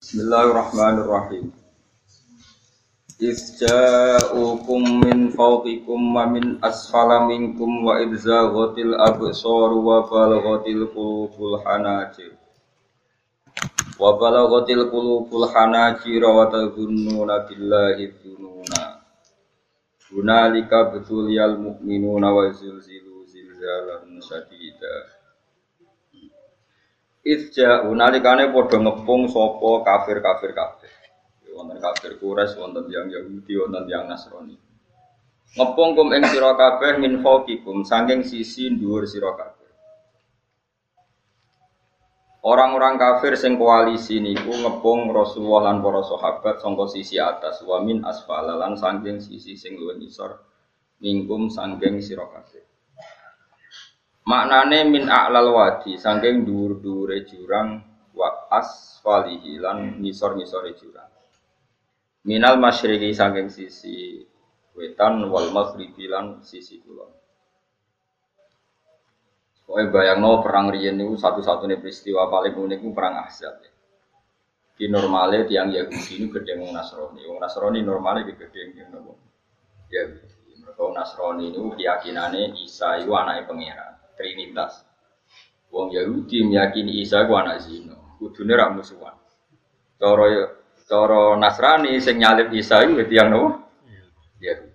Bismillahirrahmanirrahim. Isja'ukum min fawqikum wa min asfala minkum wa idzaghatil absar wa balaghatil qulubul hanajir. Wa balaghatil qulubul hanajir wa tadhunnuna billahi dhununa. Hunalika betuliyal mu'minuna wa zilzilu zilzalan syadida. Isja unalikane padha ngepung sapa kafir-kafir kabeh. Wonten kafir Quraisy, wonten yang Yahudi, wonten yang Nasrani. Ngepung kum ing sira kabeh min fawqikum saking sisi dhuwur sira kabeh. Orang-orang kafir sing koalisi niku ngepung Rasulullah lan para sahabat sangka sisi atas wa min asfala lan saking sisi sing luwih ngisor mingkum saking sira kabeh. Maknane min a'lal wadi saking dhuwur-dhuwure jurang wa asfalihi lan ngisor-ngisore jurang. Minal masyriqi saking sisi wetan wal maghribi lan sisi kulon. Pokoknya bayangno perang riyen niku satu-satunya peristiwa paling unik itu perang Ahzab. Ya. Di normalnya tiang Yahudi ini gede wong Nasrani. Wong Nasrani normalnya gede yang nopo. Ya, mereka Nasrani ini keyakinannya Isa itu anaknya pangeran. Trinitas. Wong Yahudi meyakini Isa ku anak zino, kudune ra musuhan. Cara cara Nasrani sing nyalib Isa iku yang nopo? Yahudi.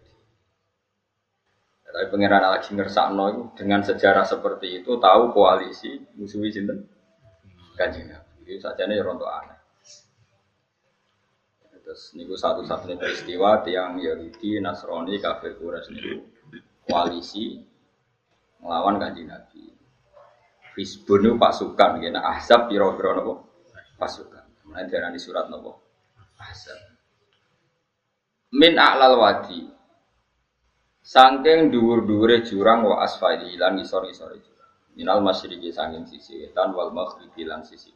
Tapi pangeran lagi ngersakno itu dengan sejarah seperti itu tahu koalisi musuhi sinten? Kanjeng Nabi. Itu sajane rontok aneh. Terus niku satu-satunya peristiwa tiang Yahudi, Nasrani, kafir Quraisy niku koalisi melawan kanji Nabi. Fisbun itu pasukan, gitu. Ahzab piro-piro nopo pasukan. Darah di surat nopo Ahzab. Min a'lal wadi. Sangking dhuwur-dhuwure jurang wa asfali lan isor-isor jurang. Minal masyriqi sangking sisi wetan wal maghribi lan sisi.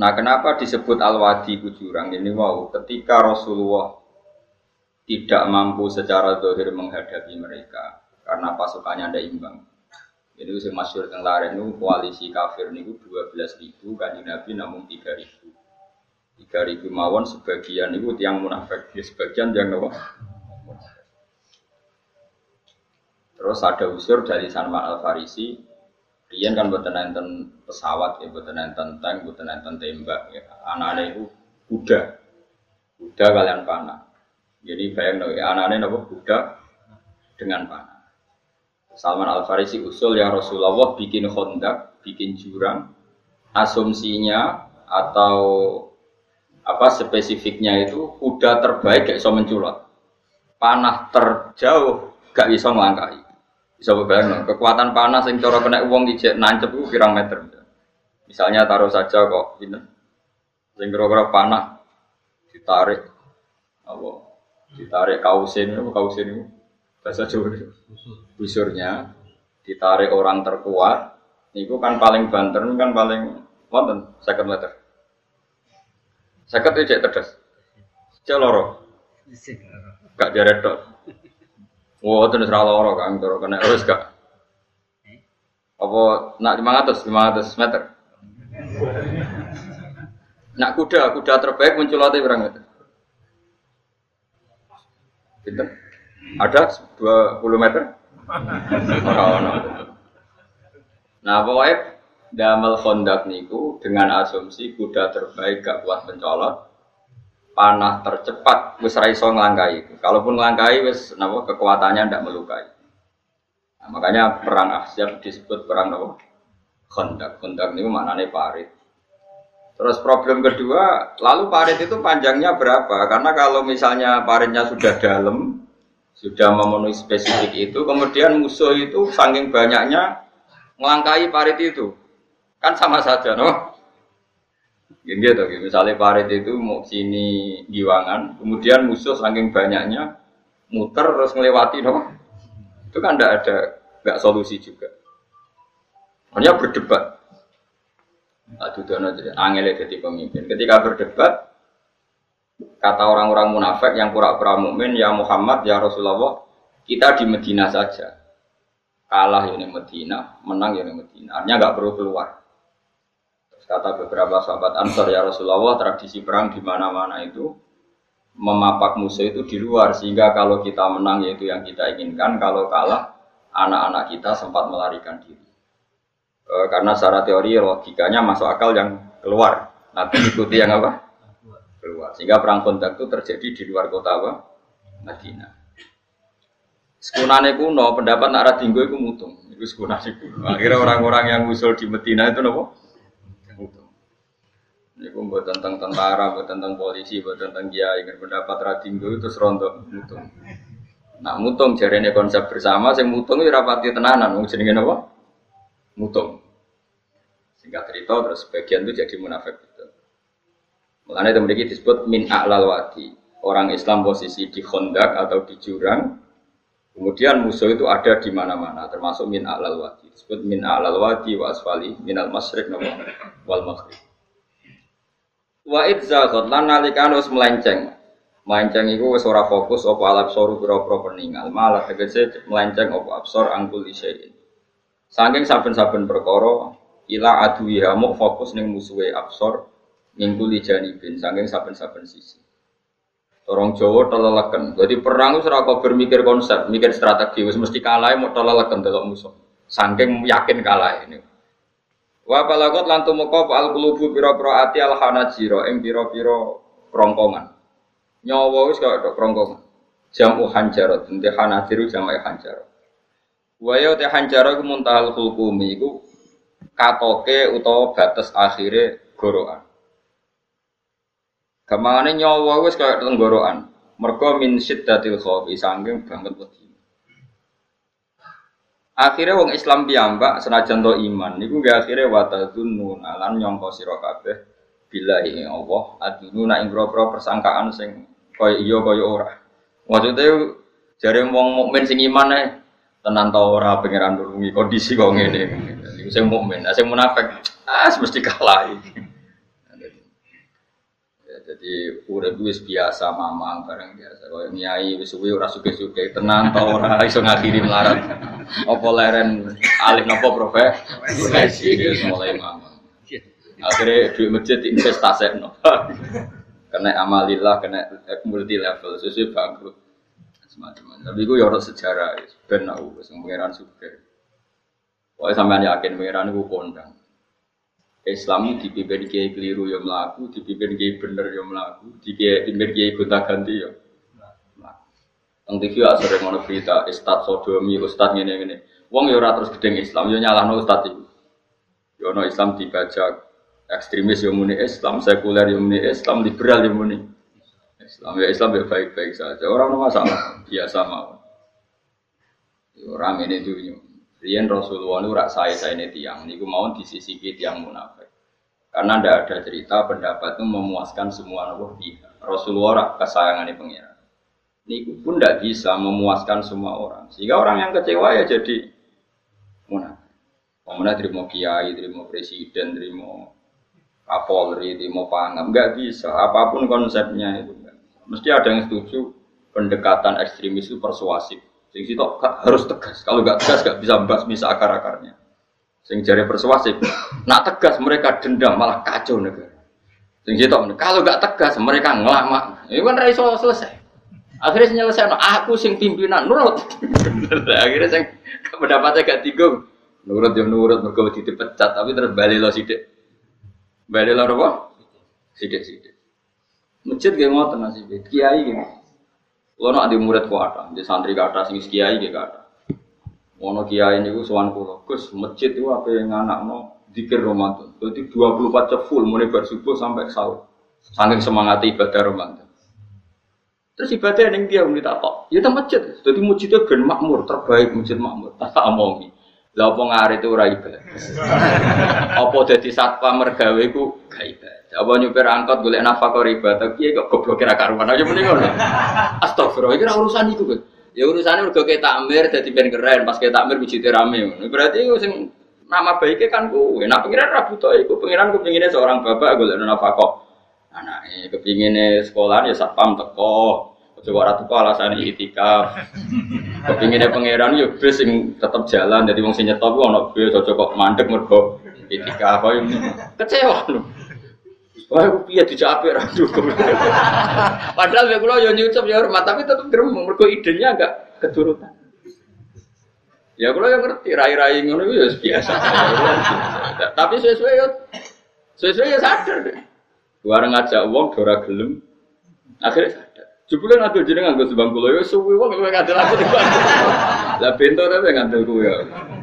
Nah, kenapa disebut al-wadi ku jurang ini wow ketika Rasulullah tidak mampu secara dohir menghadapi mereka karena pasukannya ada imbang. Jadi usia masyur yang lain itu koalisi kafir ini dua belas ribu, kanji Nabi namun tiga ribu. Tiga ribu mawon sebagian itu tiang munafik, ya sebagian yang apa? Terus ada usur dari Salman Al Farisi, Rian kan buatan enten pesawat, ya buatan enten tank, buatan enten tembak. Ya. Anak-anak itu kuda, kuda kalian panah. Jadi bayang ya, anak-anak itu kuda dengan panah. Salman Al Farisi usul ya Rasulullah bikin hondak, bikin jurang, asumsinya atau apa spesifiknya itu kuda terbaik gak bisa menculot, panah terjauh gak bisa melangkahi. Bisa bayangin, kekuatan panas yang cara kena uang di nancep itu pirang meter. Misalnya taruh saja kok, ini, sing kira panah ditarik, apa, ditarik kausin, kausin itu, bahasa Jawa busurnya. Ditarik orang terkuat. Itu kan paling banter kan paling wonten second meter second itu cek terdes celoro gak jaret dok Wah, itu nusra loro kan, kalau kena terus gak? Apa nak lima ratus, lima ratus meter? Nak kuda, kuda terbaik muncul lagi meter? Pinter? Ada 20 meter? Nah, pokoknya damel kondak niku dengan asumsi kuda terbaik gak kuat mencolot, panah tercepat wis ra iso. Kalaupun nglangkai wis napa kekuatannya ndak melukai. Nah, makanya perang Ahzab disebut perang napa? Kondak. Kondak niku maknane parit. Terus problem kedua, lalu parit itu panjangnya berapa? Karena kalau misalnya paritnya sudah dalam, sudah memenuhi spesifik itu, kemudian musuh itu saking banyaknya melangkai parit itu, kan sama saja, no? Gini gitu, misalnya parit itu mau sini giwangan, kemudian musuh saking banyaknya muter terus melewati, no? Itu kan tidak ada, nggak solusi juga. Hanya berdebat. Aduh, angel jadi pemimpin. Ketika berdebat, kata orang-orang munafik yang pura-pura mukmin ya Muhammad ya Rasulullah kita di Medina saja. Kalah di Medina menang di Medina. Artinya nggak perlu keluar. Kata beberapa sahabat Ansor ya Rasulullah, tradisi perang di mana-mana itu memapak musuh itu di luar. Sehingga kalau kita menang yaitu yang kita inginkan, kalau kalah anak-anak kita sempat melarikan diri. E, karena secara teori logikanya masuk akal yang keluar, nanti ikuti yang apa? Keluar. Sehingga perang kontak itu terjadi di luar kota apa? Madinah. Sekunane kuno, pendapat nak radinggo itu mutung. Itu sekunane kuno. Akhirnya orang-orang yang usul di Medina itu nopo? Mutung. Ini buat tentang tentara, buat tentang polisi, buat tentang kiai. Pendapat radinggo itu serontok mutung. Nah mutung ini konsep bersama, saya mutung itu rapati tenanan. Mau jenenge nopo? Mutung. Singkat cerita, terus sebagian itu jadi munafik. Gitu. Mulanya itu memiliki disebut min a'lal wadi. Orang Islam posisi di kondak atau di jurang, Kemudian musuh itu ada di mana-mana, termasuk min alal wadi. Disebut min alal wadi wa asfali min al masrik wal maghrib. Wa idzaghot lan nalikan wis melenceng. Melenceng iku wis ora fokus apa alap soru pira-pira peninggal, malah tegese melenceng apa absor angkul isyai'in. Saking saben-saben perkara ila aduwiha mu fokus ning musuhe absor mingkuli janibin saking saben-saben sisi. Orang Jawa teleleken. Jadi perang itu seraka bermikir konsep, mikir strategi. Wis mesti kalah mau teleleken delok musuh. Saking yakin kalah ini. Wa balagot lan tumeka al qulubu pira-pira ati al hanajira ing pira-pira krongkongan. Nyawa wis kaya tok krongkongan. Jamu hanjarot, ente hanajiru jamak hanjarot. Wa ya te hanjarot ku muntahal hukumi iku katoke utawa batas akhire gorokan. Gamangane nyawa wis kaya tenggorokan. Mergo min syiddatil khaufi saking banget wedi. Akhirnya wong Islam piyambak senajan to iman niku gak akhirnya watadzunnu lan nyangka sira kabeh billahi Allah adununa ing persangkaan sing kaya iya kaya ora. Maksudnya jare wong mukmin sing iman ae tenan ta ora pangeran nulungi kondisi kok ngene. Iku sing mukmin, sing munafik ah mesti kalah iki. Jadi urip wis biasa mamang bareng biasa. Kaya nyai wis suwe ora suge-suge tenan ta ora iso ngakhiri melarat. Apa leren alih napa profesi wis mulai mamang. Akhirnya duit masjid investasi no. kena amalillah, kena multi level, sesuai bangkrut. Semacam Tapi gue ya sejarah, ben aku, pengiran suge. Pokoknya sampean yakin pengiran gue kondang. Islam dipimpin kiai keliru ya melaku, dipimpin kiai bener ya melaku, dipimpin kiai gonta ganti ya. Teng TV sering ngono berita Ustad sodomi, Ustad ngene ngene. Wong ya ora terus gedeng Islam, ya nyalahno Ustad itu. Ya ono Islam dibaca ekstremis ya muni Islam, sekuler ya muni Islam, liberal ya muni Islam. Ya Islam ya baik-baik saja, orang masalah, biasa mau. Orang ini dunia. Rian Rasulullah itu rak saya saya ini tiang, niku mau disisipi tiang munafik. Karena tidak ada cerita pendapat itu memuaskan semua nabi. Rasulullah rak kesayangan ini. Niku pun tidak bisa memuaskan semua orang. Sehingga orang yang kecewa ya jadi munafik. Pemenang terima kiai, terima presiden, terima kapolri, terima pangam, nggak bisa. Apa pun konsepnya itu. Mesti ada yang setuju pendekatan ekstremis itu persuasif. Sing sitok harus tegas. Kalau nggak tegas nggak bisa bisa akar-akarnya. Sing jari persuasif. Nak tegas mereka dendam malah kacau negara. Sing sitok kalau nggak tegas mereka ngelama. Ini kan raiso selesai. Akhirnya selesai. No, aku sing pimpinan nurut. Akhirnya sing pendapatnya gak tiga. Nurut yang nurut mereka dipecat tapi terus balik lo sidik. Balik lo apa? Sidik sidik. Masjid gak tenang sih. Kiai gak kalau nak di murid kuat, di santri kata sing kiai gitu kata. Mono kiai ini gue sowan kulo, gus masjid itu apa yang anak no dikir Ramadan. Jadi 24 jam full mulai bersubuh sampai sahur. Saking semangat ibadah Ramadan. Terus ibadah yang dia minta kok, ya tempat masjid. Jadi masjidnya ben makmur, terbaik masjid makmur. Tak omongi. Lah apa itu ora ibadah. apa dadi satpam mergawe ku gak ibadah. Apa nyupir angkot golek nafkah ibadah piye kok goblok kira karuan aja mending ngono. Astagfirullah, iki urusan iku kan. Ya urusannya udah kayak takmir jadi ben keren pas kayak takmir biji rame. Berarti sing nama baiknya kan gue. Nah pengiran rabu tuh iku pengiran kepinginnya seorang bapak golek nafkah. Anaknya kepinginnya sekolah ya satpam teko. Coba ratu kok alasan itikaf. Kepinginnya pangeran ya bis sing tetap jalan. Jadi wong sing nyetop ku ono bis cocok kok mandek mergo apa ini kecewa loh. Wah, piye dijawab ra dukung. Padahal ya kula yo nyucup ya hormat, tapi tetep gremeng mergo idenya enggak keturutan. Ya kula yang ngerti rai-rai ngono ya biasa. Tapi sesuai yo sesuai ya sadar deh. Bareng ngajak wong ora gelem. Akhirnya sadar. Jebule ngadul jeneng nganggo sebang kula yo suwi wong kowe ngadul aku di Lah bento ta ngandel kuwi ya.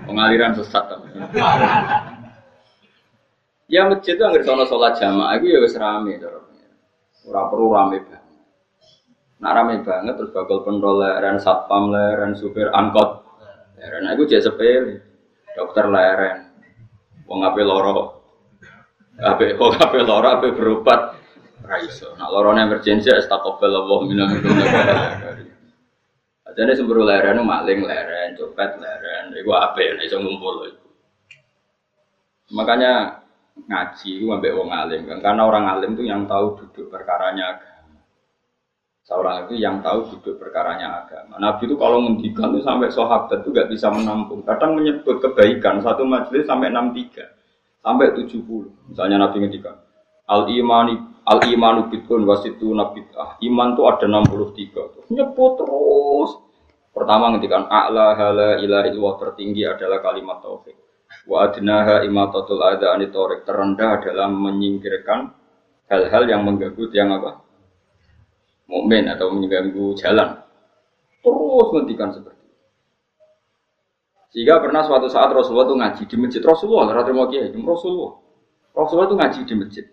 Pengaliran sesat. Ya masjid itu nggak sono sholat jamaah itu ya wes rame Ora perlu rame banget. Nak rame banget terus bakal pendol leren, satpam leren, supir angkot leren. Aku jadi sepele. Dokter leren. Wong ape loro. Ape kok ape loro ape berobat. Raiso. Nak lorone emergensi astagfirullah Allah minum Jadi sumber leren maling leren, copet leren. Iku ape ya iso ngumpul itu. Makanya ngaji itu ambek wong alim kan. Karena orang alim itu yang tahu duduk perkaranya agama. Seorang itu yang tahu duduk perkaranya agama. Nabi itu kalau ngendikan itu sampai sahabat itu gak bisa menampung. Kadang menyebut kebaikan satu majelis sampai 63 sampai 70 misalnya Nabi ngendikan al imani al imanu bitun wasitu nabitah iman itu ada 63 nyebut terus. Pertama ngendikan a'la hala ilaha tertinggi adalah kalimat tauhid Wa adnaha imatatul ada anitorik terendah adalah menyingkirkan hal-hal yang mengganggu yang apa? Mukmin atau mengganggu jalan. Terus ngendikan seperti itu. Sehingga pernah suatu saat Rasulullah itu ngaji di masjid Rasulullah, mau kiai, Rasulullah. Rasulullah itu ngaji di masjid.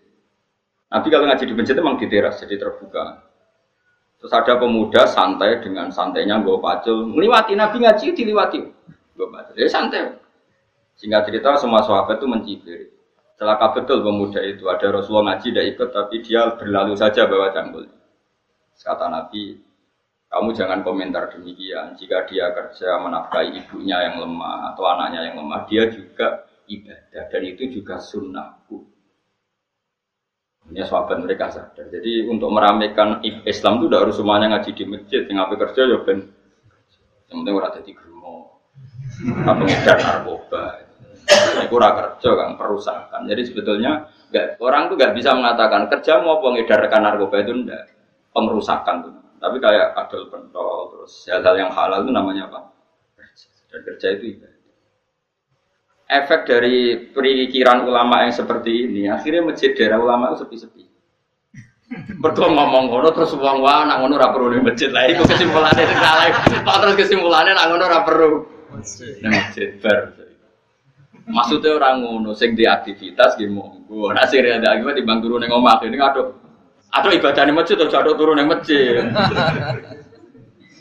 Nabi kalau ngaji di masjid memang di teras, jadi terbuka. Terus ada pemuda santai dengan santainya bawa pacul, melewati Nabi ngaji diliwati. Bawa pacul, ya santai. Singkat cerita semua sahabat itu mencibir. Celaka betul pemuda itu. Ada Rasulullah ngaji tidak ikut tapi dia berlalu saja bawa cangkul. Kata Nabi, kamu jangan komentar demikian. Jika dia kerja menafkahi ibunya yang lemah atau anaknya yang lemah, dia juga ibadah dan itu juga sunnahku. Ini sahabat mereka sadar. Jadi untuk meramaikan Islam itu tidak harus semuanya ngaji di masjid. Yang apa kerja ya ben. Yang penting orang jadi gerumo atau ngedar narkoba. Ini kurang kerja kan perusahaan. Jadi sebetulnya gak, orang tuh gak bisa mengatakan kerja mau pengedarkan narkoba itu ndak pengerusakan tuh. Tapi kayak adol pentol terus hal-hal yang halal itu namanya apa? Dan kerja itu ibadah. Efek dari perikiran ulama yang seperti ini, akhirnya masjid daerah ulama itu sepi-sepi. Mergo ngomong ngono terus wong wae nak ngono ora perlu ning masjid lah iku kesimpulane sing salah. Terus kesimpulane nak ngono ora perlu. Masjid bar. Maksudnya orang ngono sing di aktivitas gitu monggo. Nah sing ada akibat di bang turun yang omah ini aduh ibadah nih masjid terus aduh turun yang masjid.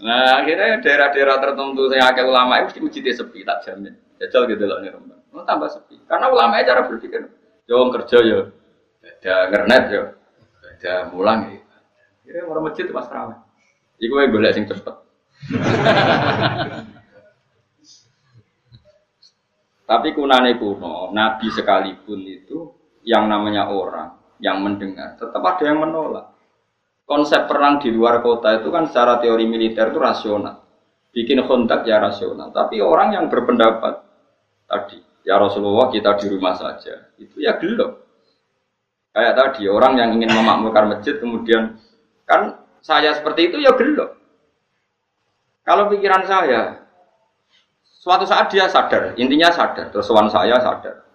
Nah akhirnya daerah-daerah tertentu yang akeh ulama itu mesti masjidnya sepi tak jamin. Jajal gitu loh nih Rembang. Oh, tambah sepi. Karena ulama cara berpikir, jauh kerja ya, ada ngernet ya, ada mulang ya. Kira orang masjid itu mas ramai. Iku yang boleh sing cepet. Tapi kunane kuno, Nabi sekalipun itu yang namanya orang yang mendengar, tetap ada yang menolak. Konsep perang di luar kota itu kan secara teori militer itu rasional. Bikin kontak ya rasional. Tapi orang yang berpendapat tadi, ya Rasulullah kita di rumah saja, itu ya gelap. Kayak tadi, orang yang ingin memakmurkan masjid kemudian, kan saya seperti itu ya gelap. Kalau pikiran saya, Suatu saat dia sadar, intinya sadar. Terus kawan saya sadar.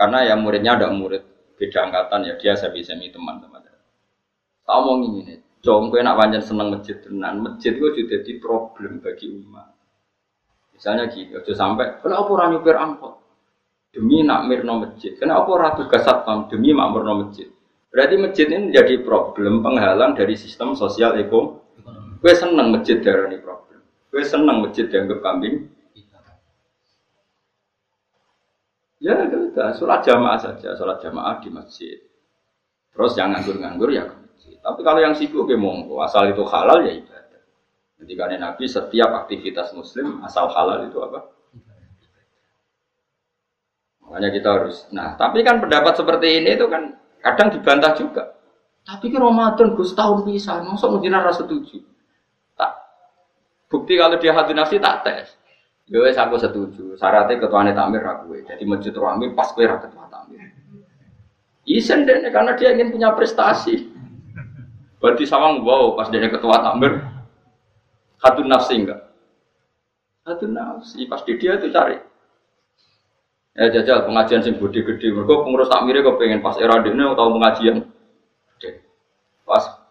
Karena ya muridnya ada murid beda angkatan ya dia semi semi teman-teman. Tak omong ini, jom gue nak panjang seneng masjid tenan. Masjid gue juga jadi problem bagi umat. Misalnya gini, aja sampai, kenapa orang nyupir angkot? Demi nak mirno masjid. Kenapa orang tugas satpam? Demi makmurno masjid. Berarti masjid ini menjadi problem penghalang dari sistem sosial ekonomi. Gue seneng masjid darah ini problem. Gue seneng masjid dianggap kambing Ya sudah, sholat jamaah saja, sholat jamaah di masjid. Terus yang nganggur-nganggur ya ke masjid. Tapi kalau yang sibuk ya monggo, asal itu halal ya ibadah. Karena Nabi setiap aktivitas Muslim asal halal itu apa? Makanya kita harus. Nah, tapi kan pendapat seperti ini itu kan kadang dibantah juga. Tapi kan Ramadan Gus tahun bisa, masuk mungkin rasa setuju. Tak bukti kalau dia hati nafsi tak tes. Ya wes aku setuju. Syaratnya ketuane takmir aku. Jadi masjid rame pas kowe ra ketua takmir. Isen deh karena dia ingin punya prestasi. Berarti sawang wow pas dia ketua takmir. Hatun nafsi enggak? Hatun nafsi pasti dia itu cari. Ya jajal pengajian sing gede-gede. Mereka pengurus takmir kok pengen pas era ini tahu pengajian. Gede. Pas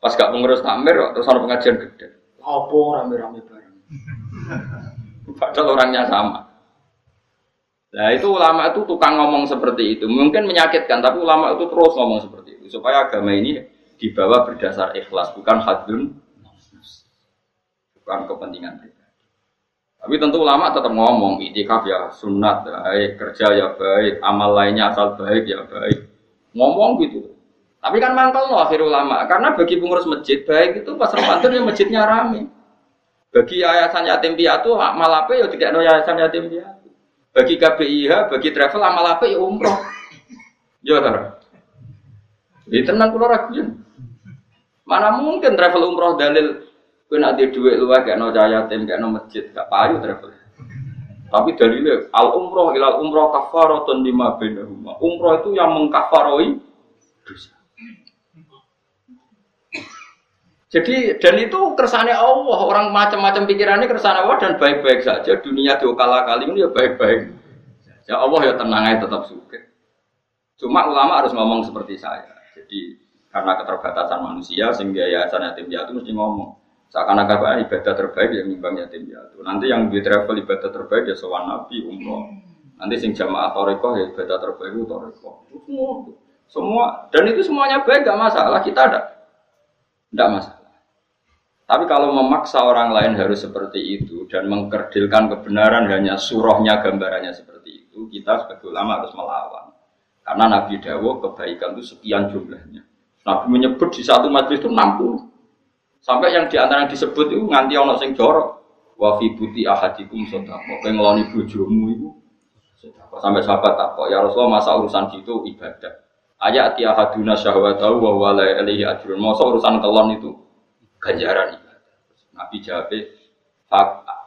pas gak pengurus takmir terus ada pengajian gede. Apa rame-rame bareng. Padahal orangnya sama. Nah itu ulama itu tukang ngomong seperti itu. Mungkin menyakitkan, tapi ulama itu terus ngomong seperti itu. Supaya agama ini dibawa berdasar ikhlas, bukan hadun, bukan kepentingan pribadi. Tapi tentu ulama tetap ngomong, itikaf ya sunat, baik, kerja ya baik, amal lainnya asal baik ya baik. Ngomong gitu. Tapi kan mangkal loh akhir ulama, karena bagi pengurus masjid baik itu pas Ramadan ya masjidnya rame. Bagi yayasan yatim piatu amal apa ya tidak ada yayasan yatim piatu. Bagi KBIH, bagi travel amal apa ya umroh. Ya kan? Di tenang pulau ragu Mana mungkin travel umroh dalil kau nanti duit lu kayak no yatim kayak no masjid gak payu travel. Tapi dalilnya al umroh ilal umroh kafaratun lima rumah. Umroh itu yang mengkafaroi dosa. Jadi dan itu kersane Allah, orang macam-macam pikirannya kersane Allah dan baik-baik saja. Dunia diokala kali ini ya baik-baik. Ya Allah ya tenang aja tetap suka. Cuma ulama harus ngomong seperti saya. Jadi karena keterbatasan manusia sehingga yayasan yatim piatu mesti ngomong. Seakan-akan ibadah terbaik yang nimbang yatim piatu. Nanti yang di travel ibadah terbaik ya sowan nabi umroh. Nanti sing jamaah toriko ya ibadah terbaik itu toriko. Semua, semua dan itu semuanya baik gak masalah. Kita ada, tidak masalah. Tapi kalau memaksa orang lain harus seperti itu dan mengkerdilkan kebenaran hanya surahnya gambarannya seperti itu, kita sebagai ulama harus melawan. Karena Nabi Dawo kebaikan itu sekian jumlahnya. Nabi menyebut di satu majlis itu 60. Sampai yang di antara yang disebut itu nganti ono sing jorok. Wa fi buti ahadikum sedekah. Kowe ngeloni bojomu itu Sampai sahabat takok, ya Rasulullah masa urusan itu ibadah. Ayat ti ahaduna syahwatahu wa wala ilaihi ajrun. Masa urusan kelon itu ganjaran ibadah. Nabi jawab,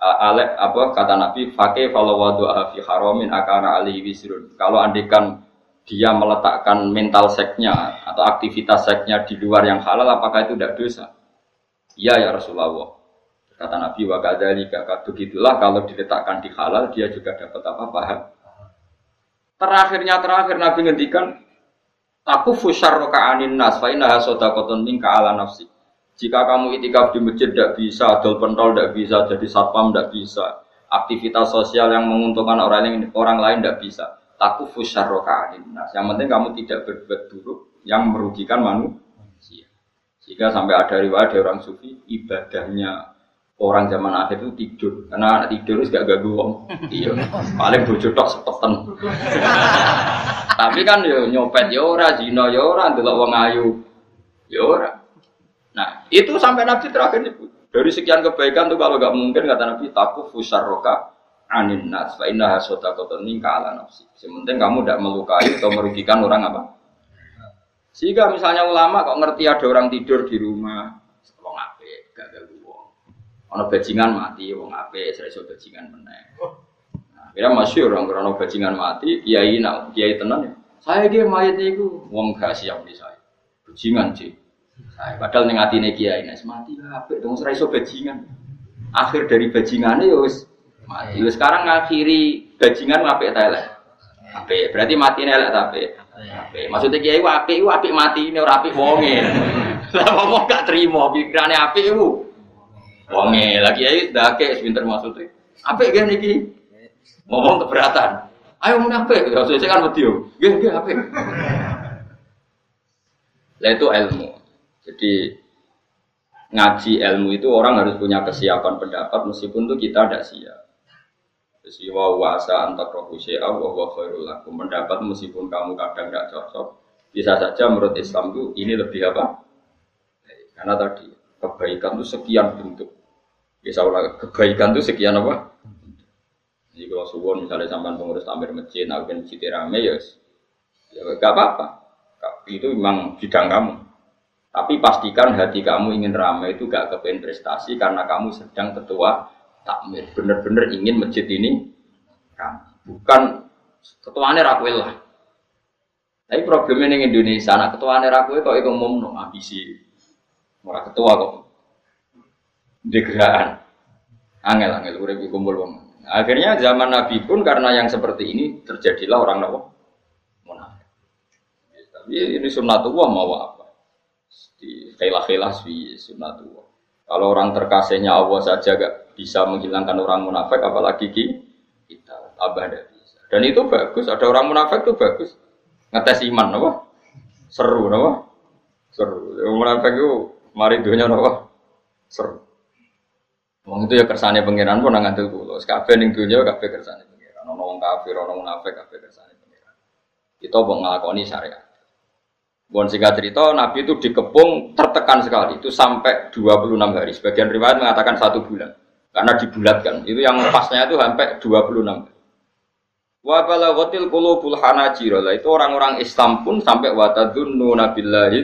Alek apa kata Nabi, fakih kalau wadu fi haramin akana alihi wisrun. Kalau andikan dia meletakkan mental seknya atau aktivitas seknya di luar yang halal, apakah itu tidak dosa? Iya ya Rasulullah. Kata Nabi wa kadzalika begitulah kalau diletakkan di halal dia juga dapat apa paham. Terakhirnya terakhir Nabi ngendikan aku fusar anin nas fa inna hasodakotun minka ala nafsi. Jika kamu itikaf di masjid tidak bisa, dol pentol tidak bisa, jadi satpam tidak bisa, aktivitas sosial yang menguntungkan orang lain orang lain tidak bisa. Taku fusarroka nah, Yang penting kamu tidak berbuat buruk yang merugikan manusia. Jika sampai ada riwayat dari orang sufi ibadahnya orang zaman akhir itu tidur. Karena tidur itu gak ganggu om iya. Paling bojo tok sepetan tapi kan yo nyopet yo ora zina yo ora ndelok wong ayu yo ora Nah, itu sampai Nabi terakhir nyebut. Dari sekian kebaikan tuh kalau nggak mungkin kata Nabi takut fusar roka anin nas fa inna hasota kotonin kala nafsi. Sementing kamu tidak melukai atau merugikan orang apa. Sehingga misalnya ulama kok ngerti ada orang tidur di rumah, wong ape, gak ada wong. Ono bajingan mati, wong ape, iso bajingan meneh. Nah, kira masih orang karena bajingan mati, kiai nak kiai tenan ya. Saya dia mayat itu, wong gak siap di saya. Bajingan sih. Nah, padahal ning atine kiai nek mati apik dong ora iso bajingan. Akhir dari bajingane ya wis mati. Wis sekarang ngakhiri bajingan apik ta elek. Apik. Berarti mati elek ta apik. Apik. Maksudnya kiai ku apik ku apik mati ini ora apik wonge. Lah ngomong gak trimo pikirane apik ku. Wonge lagi kiai ndake pinter maksudnya. Apik gak niki. Ngomong keberatan. Ayo mun apik. Ya saya kan wedi. Nggih nggih apik. Lah itu ilmu. Jadi ngaji ilmu itu orang harus punya kesiapan pendapat meskipun itu kita tidak siap. Jadi wa wasa antak rohu syi'a wa khairul lakum. Pendapat meskipun kamu kadang tidak cocok, bisa saja menurut Islam itu ini lebih apa? Karena tadi kebaikan itu sekian bentuk. Bisa ulang kebaikan itu sekian apa? Jadi kalau suwon misalnya sampai pengurus tamir masjid, nah masjid rame ya, ya gak apa-apa. Itu memang bidang kamu. Tapi pastikan hati kamu ingin ramai itu gak kepengen prestasi karena kamu sedang ketua takmir, bener-bener ingin masjid ini ramai. Bukan ketuanya rakwil lah. Tapi problemnya di Indonesia, anak ketuanya rakwil kok itu umum no ambisi. Orang ketua kok. Degraan. Angel angel urip kumpul wong. Akhirnya zaman Nabi pun karena yang seperti ini terjadilah orang nawa. Tapi ini sunnatullah mau apa? Di khailah-khailah sih sunnatullah. Kalau orang terkasihnya Allah saja gak bisa menghilangkan orang munafik, apalagi kita tambah tidak bisa. Dan itu bagus. Ada orang munafik itu bagus. Ngetes iman, apa? Seru, apa? Seru. Yang munafik itu mari dunia, apa? Seru. Wong itu ya kersane pangeran pun nang ngandel kula. Kabeh ning donya kabeh kersane pangeran. Ana wong kafir, munafik kabeh kersane pangeran. Kita mau nglakoni syariat. Bon singkat cerita, Nabi itu dikepung tertekan sekali, itu sampai 26 hari. Sebagian riwayat mengatakan satu bulan, karena dibulatkan. Itu yang pasnya itu sampai 26 hari. Wa balaghatil qulubul hanajir. Itu orang-orang Islam pun sampai watadunnu billahi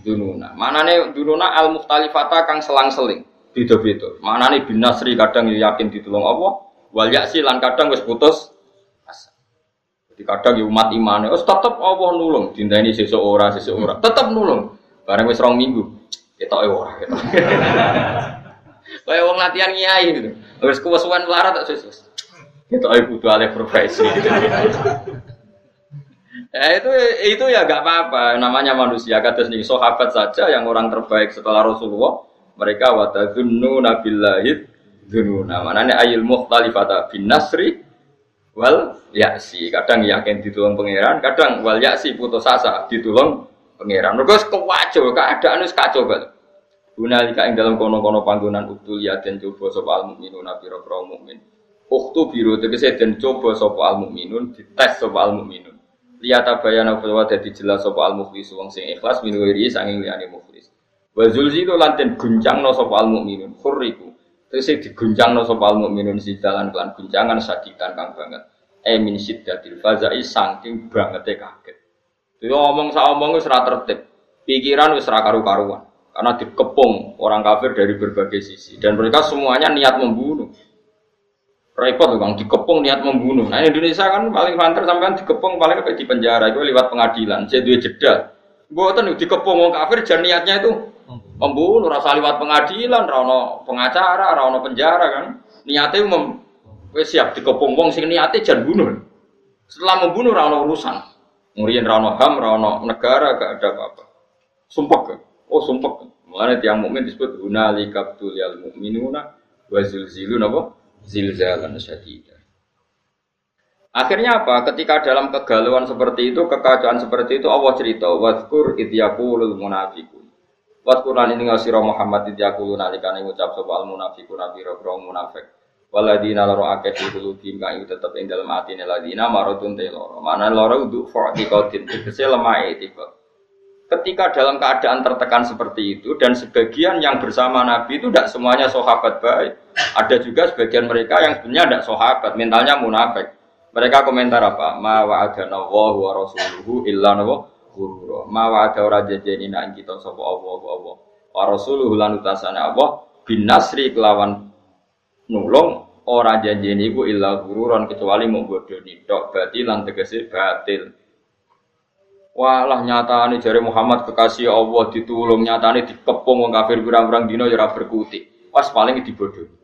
dununa. Manane dununa al mukhtalifata kang selang-seling beda-beda. Maknane bin Nasri kadang yakin ditulung Allah, wal yaksi lan kadang wis putus. Jadi kadang ya umat imane, wis tetep Allah nulung, dinteni sesuk ora sesuk ora, tetep nulung. Bareng wis minggu, ketoke ora ketok. Kayak latihan kiai gitu. Wis kuwesuan melarat tak sus. Ketoke kudu alih profesi. Ya itu itu ya gak apa-apa namanya manusia kata nih sahabat saja yang orang terbaik setelah Rasulullah mereka watadzunnu nabillahid dzununa. Manane ayil mukhtalifata bin nasri wal yaksi. Kadang yakin ditulung pangeran, kadang wal yaksi putus asa ditulung pangeran. Mergo kewajo keadaan wis kacau banget. Gunalika ing dalam kono-kono panggonan utul ya den coba sapa al mukminuna pira-pira mukmin. Uktu biru tegese den coba sapa al mukminun dites sapa al mukminun. Liyata bayana wa dadi jelas sapa al mukhlis wong sing ikhlas min wiri sanging liyane mukhlis. Wa zulzilu lanten guncangno sapa al mukminun khurriku. Terus diguncangno sapa al mukminun sidalan kelan guncangan sadikan kang banget. E min siddatil fazai saking bangete kaget. Itu ngomong sak omong ora tertib. Pikiran wis ora karu-karuan. Karena dikepung orang kafir dari berbagai sisi dan mereka semuanya niat membunuh. Repot bang, dikepung niat membunuh. Nah Indonesia kan paling banter sampean dikepung paling kayak di penjara itu lewat pengadilan. Jadi jeda. Buatan dikepung orang kafir, jadi niatnya itu membunuh rasa lewat pengadilan rano pengacara rano penjara kan? Niatnya mem siap dikepung wong sing niatnya jangan bunuh. Setelah membunuh rano urusan. Ngurian rano ham rano negara gak ada apa-apa. Sumpah kan oh sumpah kan Mulanya tiang mukmin disebut hunali kaptul yal mukminuna wa zilzilun apa? Zilzalan syadida. Akhirnya apa? Ketika dalam kegalauan seperti itu, kekacauan seperti itu, Allah cerita, Wadkur idyaqulul munafiqun Wat Quran ini ngasih Muhammad di aku nalikane ngucap sapa al munafiquna biro biro munafik. Waladina loro akeh di qulubihim kang tetep ing dalem atine ladina maradun te loro. Mana loro untuk fa'tiqatin tegese lemah etika. Ketika dalam keadaan tertekan seperti itu dan sebagian yang bersama Nabi itu tidak semuanya sahabat baik. Ada juga sebagian mereka yang sebenarnya tidak sahabat, mentalnya munafik. Mereka komentar apa? Ma wa'adana wa rasuluhu illa nawa gurura. Mawa ada ora jajeni nak kita sapa Allah Allah. Wa rasuluhu lan utasane Allah bin nasri kelawan nulung ora janjeni iku illa gururan kecuali mau bodoni tok batil lan tegese batil. Walah nyatane jare Muhammad kekasih Allah ditulung nyatane dikepung wong kafir kurang-kurang dino ya berkutik. Pas paling dibodohi.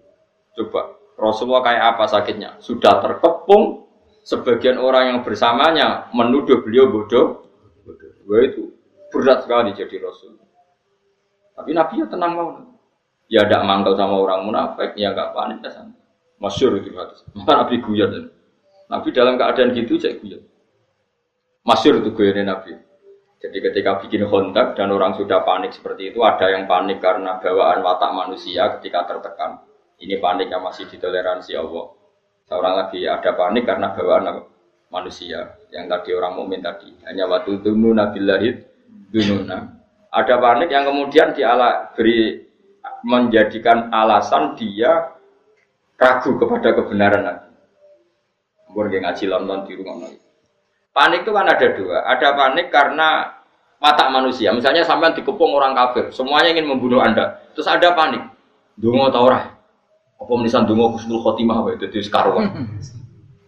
Coba Rasulullah kayak apa sakitnya? Sudah terkepung, sebagian orang yang bersamanya menuduh beliau bodoh, Wah itu berat sekali jadi rasul. Tapi Nabi ya tenang mau. Ya tidak mangkal sama orang munafik, ya nggak panik ya sama. Masyur itu hadis. Nabi guyon. Nabi dalam keadaan gitu cek guyon. Masyur itu guyon Nabi. Jadi ketika bikin kontak dan orang sudah panik seperti itu, ada yang panik karena bawaan watak manusia ketika tertekan. Ini panik yang masih ditoleransi Allah. Seorang lagi ada panik karena bawaan? Manusia yang tadi orang mukmin tadi hanya waktu dunu nabilahid dununa ada panik yang kemudian diala beri menjadikan alasan dia ragu kepada kebenaran lagi Mungkin ngaji London di rumah. Panik itu kan ada dua. Ada panik karena watak manusia. Misalnya sampai dikepung orang kafir, semuanya ingin membunuh anda. Terus ada panik. Dungo tau Apa menisan dungo husnul khotimah wae dadi sekaruan.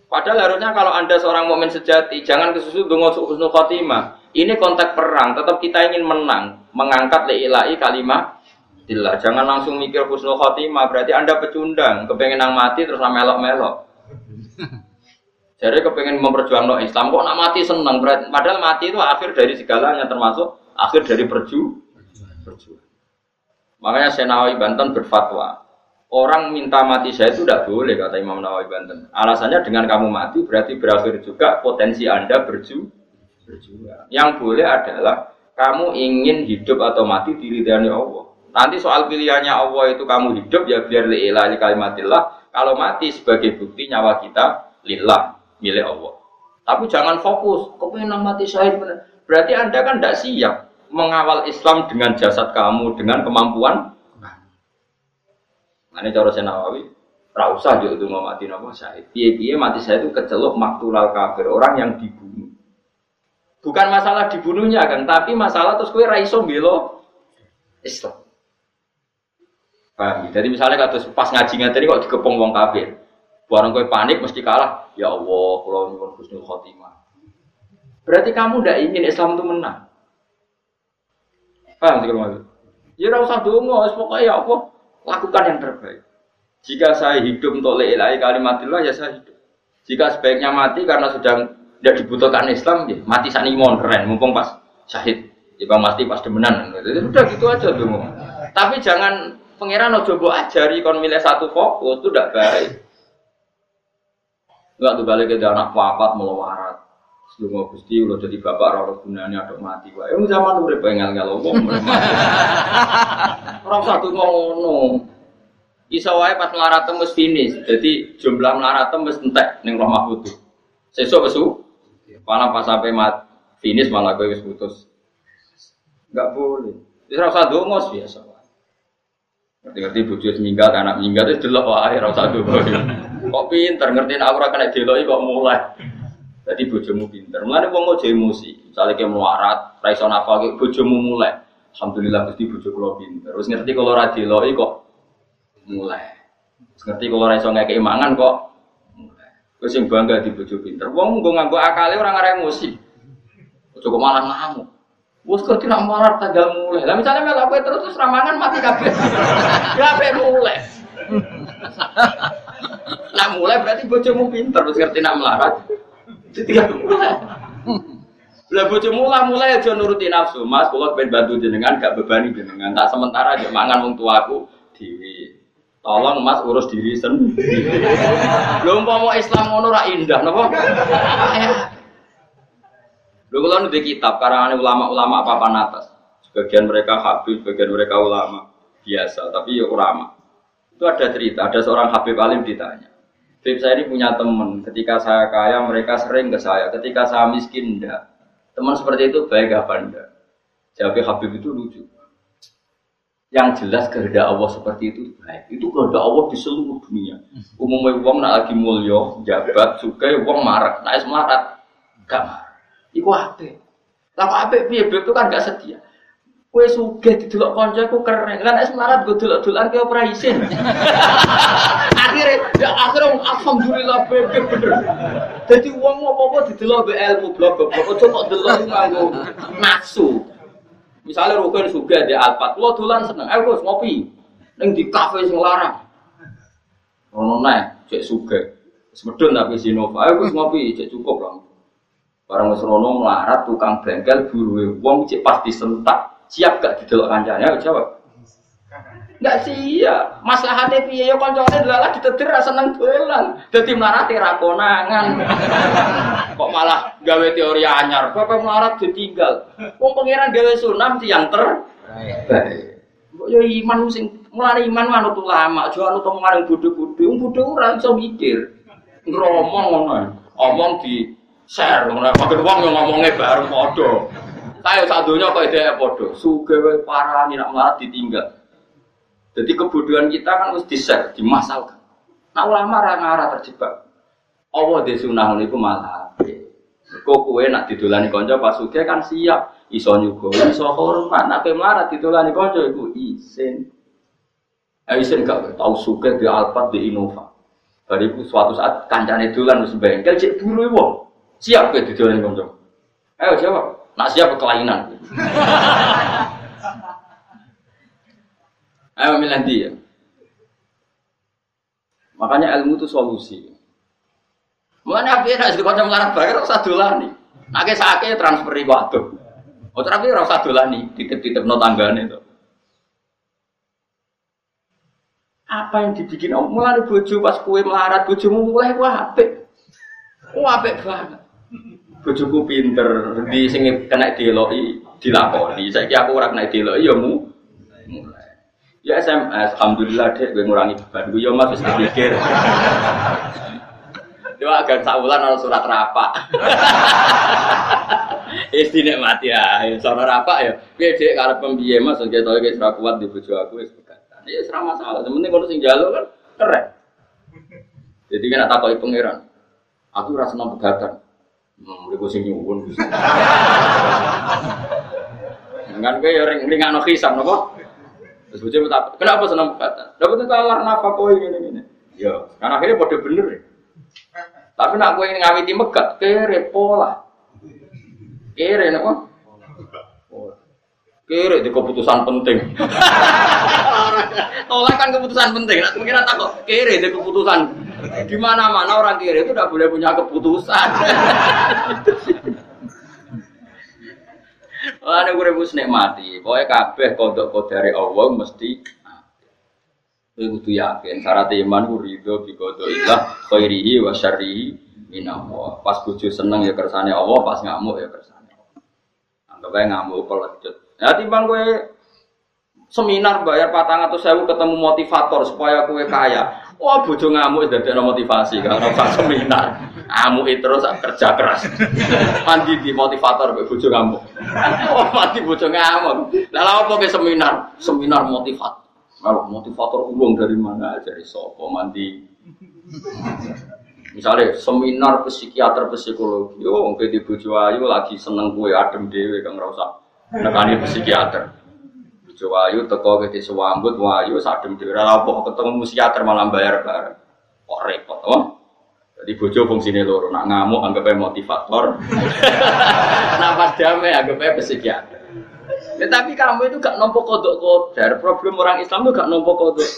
Padahal harusnya kalau anda seorang mukmin sejati, jangan kesusu dungo husnul khotimah. Ini konteks perang, tetap kita ingin menang, mengangkat leilai kalimat Tidak, jangan langsung mikir husnul khotimah, berarti anda pecundang, kepengen nang mati terus melok-melok. Jadi kepengen memperjuangkan Islam kok nak mati senang, padahal mati itu akhir dari segalanya termasuk akhir dari perju perjuangan. Makanya saya Nawawi Banten berfatwa, orang minta mati saya itu tidak boleh kata Imam Nawawi Banten. Alasannya dengan kamu mati berarti berakhir juga potensi anda berju berjuang. Yang boleh adalah kamu ingin hidup atau mati diridhani Allah. Nanti soal pilihannya Allah itu kamu hidup ya biar li'ilah kalimatillah. Kalau mati sebagai bukti nyawa kita lillah milik Allah. Tapi jangan fokus, kepengen mati syahid Berarti anda kan tidak siap mengawal Islam dengan jasad kamu, dengan kemampuan ini cara Nawawi, rausah juga itu mati nopo syahid. Piye-piye mati saya itu kecelok maktulal kafir, orang yang dibunuh. Bukan masalah dibunuhnya kan, tapi masalah terus kue raiso belo Islam. Paham? Jadi misalnya kata pas ngaji tadi kok dikepung wong kafir. Barang kue panik mesti kalah. Ya Allah, kalau nyuwun husnul khotimah. Berarti kamu tidak ingin Islam itu menang. Paham sih kalau Ya ora usah dongo, pokoknya ya apa? Lakukan yang terbaik. Jika saya hidup untuk leilai kalimatillah ya saya hidup. Jika sebaiknya mati karena sudah tidak dibutuhkan Islam, ya mati sani mon keren, mumpung pas syahid. Ya bang mati pas demenan. Jadi udah gitu aja tuh. Tapi jangan pangeran ojo mbok ajari kon milih satu fokus itu tidak baik. Enggak tuh balik ke anak papat melawarat. Sebelum gusti udah jadi bapak rawat gunanya ada mati. Wah, yang zaman udah pengen kalau ngomong. Orang satu ngono. Isa wae pas melarat tembus finish. Jadi jumlah melarat tembus entek ning roh mahfud. Sesuk kesu. Malah pas sampai mat finish malah kowe wis putus. Enggak boleh. Wis ora usah dongos biasa. Ngerti-ngerti bojo meninggal, anak meninggal itu delok wae ora usah dongo. Kok pinter ngerti aku ora kena deloki kok mulai. Jadi bojomu pinter. Mulane wong ojo emosi. Misalnya kayak melarat, ra iso nafal bojomu mulai. Alhamdulillah Gusti bojo kula pinter. Terus ngerti kalau ra diloki kok mulai. Terus ngerti kalau ra iso ngekeki kok mulai. Terus sing bangga di bojo pinter. Wong nggo nganggo akale ora ngare emosi. Ojo kok malah ngamuk. Wes kok tidak marah tanggal mulai. Lah misalnya melu kowe terus terus ramangan mati kabeh. Kabeh mulai. Lah mulai berarti bojomu pinter terus ngerti nak melarat. Jadi mulai. Lah bojo mula mulai aja nuruti nafsu, Mas, kula pengen bantu jenengan gak bebani jenengan. Tak sementara aja mangan wong tuaku dhewe. Tolong Mas urus diri sendiri. Lho mau Islam ngono ra indah napa? Lho kula nulis kitab karangan ulama-ulama papan atas. Sebagian mereka habib, sebagian mereka ulama biasa, tapi ya ulama. Itu ada cerita, ada seorang habib alim ditanya. Habib saya ini punya teman, ketika saya kaya mereka sering ke saya, ketika saya miskin enggak. Teman seperti itu baik apa enggak? Jawabnya Habib itu lucu. Yang jelas kehendak Allah seperti itu baik. Itu kehendak Allah di seluruh dunia. Umumnya uang nak lagi mulio, jabat, suka, uang marah, naik semarat, gak marah. Iku apa? Lah apa? Biar itu kan gak setia. Kue suge di delok konco aku keren. Kan es gue dolan ke opera isin. Akhirnya ya akhirnya alhamdulillah bebe bener. Jadi uang mau apa di delok be ilmu blok blok. Ojo kok delok nganggo nafsu. Misalnya rukun suge di alpat, lo dolan seneng. Eh gue ngopi. Neng di kafe sing larang. Ono nae, cek suge. Semedon tapi sinova. Eh gue ngopi, cek cukup lah. Barang wis rono melarat tukang bengkel buru wong cek pasti sentak Siap gak didelok kancane? Ayo jawab. Enggak siap. Maslahate piye yo kancane delalah ditetir ra seneng dolan. Dadi mlarate ra konangan. Kok malah gawe teori anyar. Bapak melarat ditinggal. Wong pangeran gawe sunam yang ter. Kok yo iman sing mulane iman manut ulama, aja anut omongan bodho-bodho. Wong bodho ora iso mikir. Ngromong ngono. Omong di share ngono. Magen wong yo ngomongnya bareng padha. Saya satunya kok ide podo, suge parah nih nak malah ditinggal. Jadi kebodohan kita kan harus di-share, dimasalkan. Nah ulama rara terjebak. Allah di sunnah itu malah Kok kue nak didulani konco pas kan siap. Iso nyugo, iso hormat. Nak melarat didulani konco itu isin. Aisyah enggak tahu suka di Alphard di Innova. Bariku suatu saat kancane dolan wis bengkel cek buru wong. Siap ke didolen kanca. Ayo jawab. Nak siap kelainan. Ayo milih dia. Makanya ilmu itu solusi. Mana apa ya? Nasi kau mengarah bayar rasa dolani. Nake sakit transferi waktu. Oh tapi rasa dolani. Titip-titip no tanggane itu. Apa yang dibikin om? Mulai bojo pas kue melarat bojomu mulai wah apik. Wah apik banget. Bojoku pinter, di sini kena diloi, dilakoni. Kira aku orang kena diloi, ya mu. Ya SMS, alhamdulillah deh, gue ngurangi beban gue. Ya mas, bisa pikir. Dia agak saulan kalau surat rapak. Istinek mati ya, surat rapak ya. Dia dek karena pembiaya mas, kita tahu kita kuat di bojo aku. Ya serah masalah. Sementing kalau sing jalo kan keren. Jadi kan tak kau pangeran. Aku rasa nampak pegatan. Hmm, udah gue sing. Kan gue ya ring ring anak kisah nopo. Terus gue coba kenapa senang pegatan? Dapat itu alar nafkah kau ini ini. Ya, kan akhirnya pada bener ya. Tapi nak gue ngawiti megat, kere pola. Kere nopo. Kere di keputusan penting. Tolak kan keputusan penting. Nah, mungkin tak kok kere di keputusan. Di mana-mana orang kere itu tidak boleh punya keputusan. Wah, ini gue rebus nikmati. Pokoknya kabeh kodok kodari Allah mesti Kowe kudu yakin syarat iman ku ridho bi qadaillah khairihi wa syarrihi minallah. Pas bojo seneng ya kersane Allah, pas ngamuk ya kersane Allah. Anggap ae ngamuk pelecut. Ya timbang gue seminar bayar patang atau sewu ketemu motivator supaya gue kaya. Wah bojo ngamuk dari motivasi karena pas seminar ngamuk itu terus kerja keras. Mandi di motivator gue bojo ngamuk. Oh mandi bojo ngamuk. Lalu apa ke seminar? Seminar motivator. Kalau motivator ulung dari mana aja sopo mandi. Misalnya seminar psikiater psikologi, oh di bojo ayu lagi seneng gue adem dewe kang rasa nekani psikiater. Bojo Wayu teko ke desa Wambut, Wayu sadem dhewe ora apa ketemu psikiater malah bayar bareng. Kok repot to? Jadi bojo fungsine loro, nak ngamuk anggapnya motivator. Kenapa damai anggapnya psikiater. Ya, tapi kamu itu gak nompo kodok kodar. Problem orang Islam itu gak nompo kodok.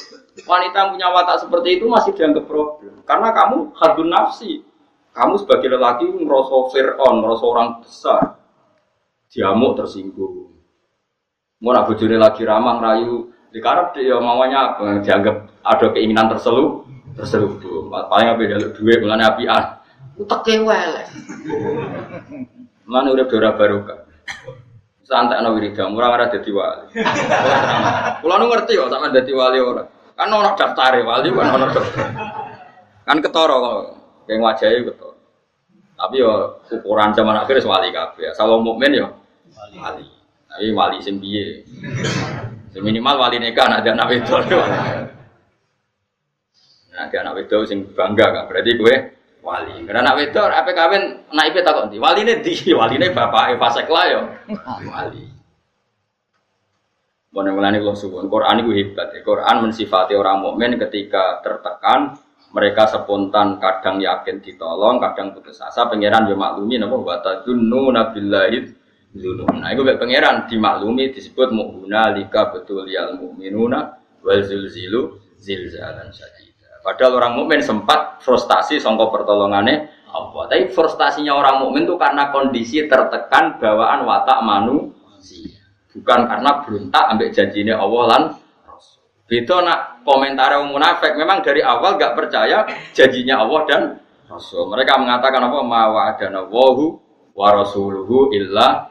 Wanita punya watak seperti itu masih dianggap problem. Karena kamu harbun nafsi. Kamu sebagai lelaki merosot Fir'aun, merosot orang besar diamuk tersinggung. Mau nak bojone lagi ramah rayu, dikarep dia maunya apa? Dianggap ada keinginan terselu, terselubung. Paling apa jaluk duit, mengenai apian. Utek kewel. Mana udah dora barokah. Santai no wirida, murah ada jadi wali. Kalau nu ngerti kok sama jadi wali orang. Kan orang daftar wali kan orang daftar. Kan ketoro kok, kayak wajahnya ketoro. Tapi yo ukuran zaman akhir wali kabeh. Kalau mukmin yo wali. Tapi wali sing piye? minimal wali nikah ada anak wedok. Nah, ada anak wedok sing bangga kan. Berarti gue wali. Karena anak wedok apa kawin naik takut ndi? Waline di, waline bapak fasek lah yo. Wali. Mana mulane kalau suwun Quran itu hebat. Ya. Quran mensifati orang mukmin ketika tertekan mereka spontan kadang yakin ditolong, kadang putus asa. Pangeran yo maklumi napa wa tadunnu nabillahi dzunun. Nah, iku pangeran dimaklumi disebut mu'mina lika betul yal mu'minuna wal zulzilu zilzalan syadida. Padahal orang mukmin sempat frustasi songko pertolongannya apa. Tapi frustasinya orang mukmin itu karena kondisi tertekan bawaan watak manusia. Bukan karena berontak ambek janjinya Allah lan Beda nak komentar yang munafik memang dari awal gak percaya janjinya Allah dan Rasul. Mereka mengatakan apa? Ma wa'adana wahu wa rasuluhu illa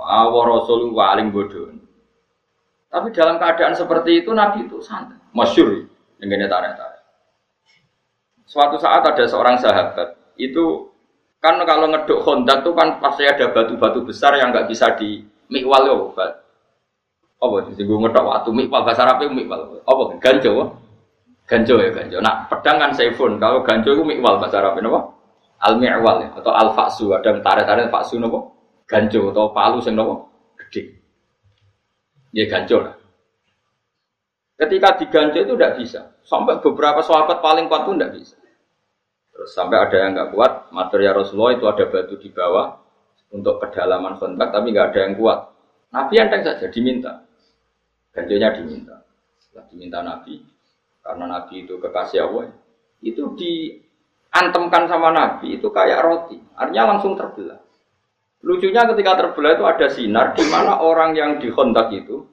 wa rasuluhu wa alim bodoh. Tapi dalam keadaan seperti itu Nabi itu santai. Masyur dengan tarik-tarik. Suatu saat ada seorang sahabat itu kan kalau ngeduk kondak itu kan pasti ada batu-batu besar yang nggak bisa di mikwal ya, apa sih gue ngetok waktu mikwal bahasa Arab itu mikwal. Apa ganjo? Ganjo ya ganjo. Nah pedang kan seifun. Kalau ganjo itu mikwal bahasa Arab apa? Al mikwal ya atau al faksu. Ada tarik-tarik faksu nopo. Ganjo atau palu sing nopo gede. Ya ganjo lah. Ketika diganjel itu tidak bisa. Sampai beberapa sahabat paling kuat pun tidak bisa. Terus sampai ada yang nggak kuat, material Rasulullah itu ada batu di bawah untuk kedalaman kontak, tapi nggak ada yang kuat. Nabi enteng saja diminta, ganjilnya diminta. Setelah diminta Nabi, karena Nabi itu kekasih Allah, itu diantemkan sama Nabi itu kayak roti, artinya langsung terbelah. Lucunya ketika terbelah itu ada sinar di mana orang yang di kontak itu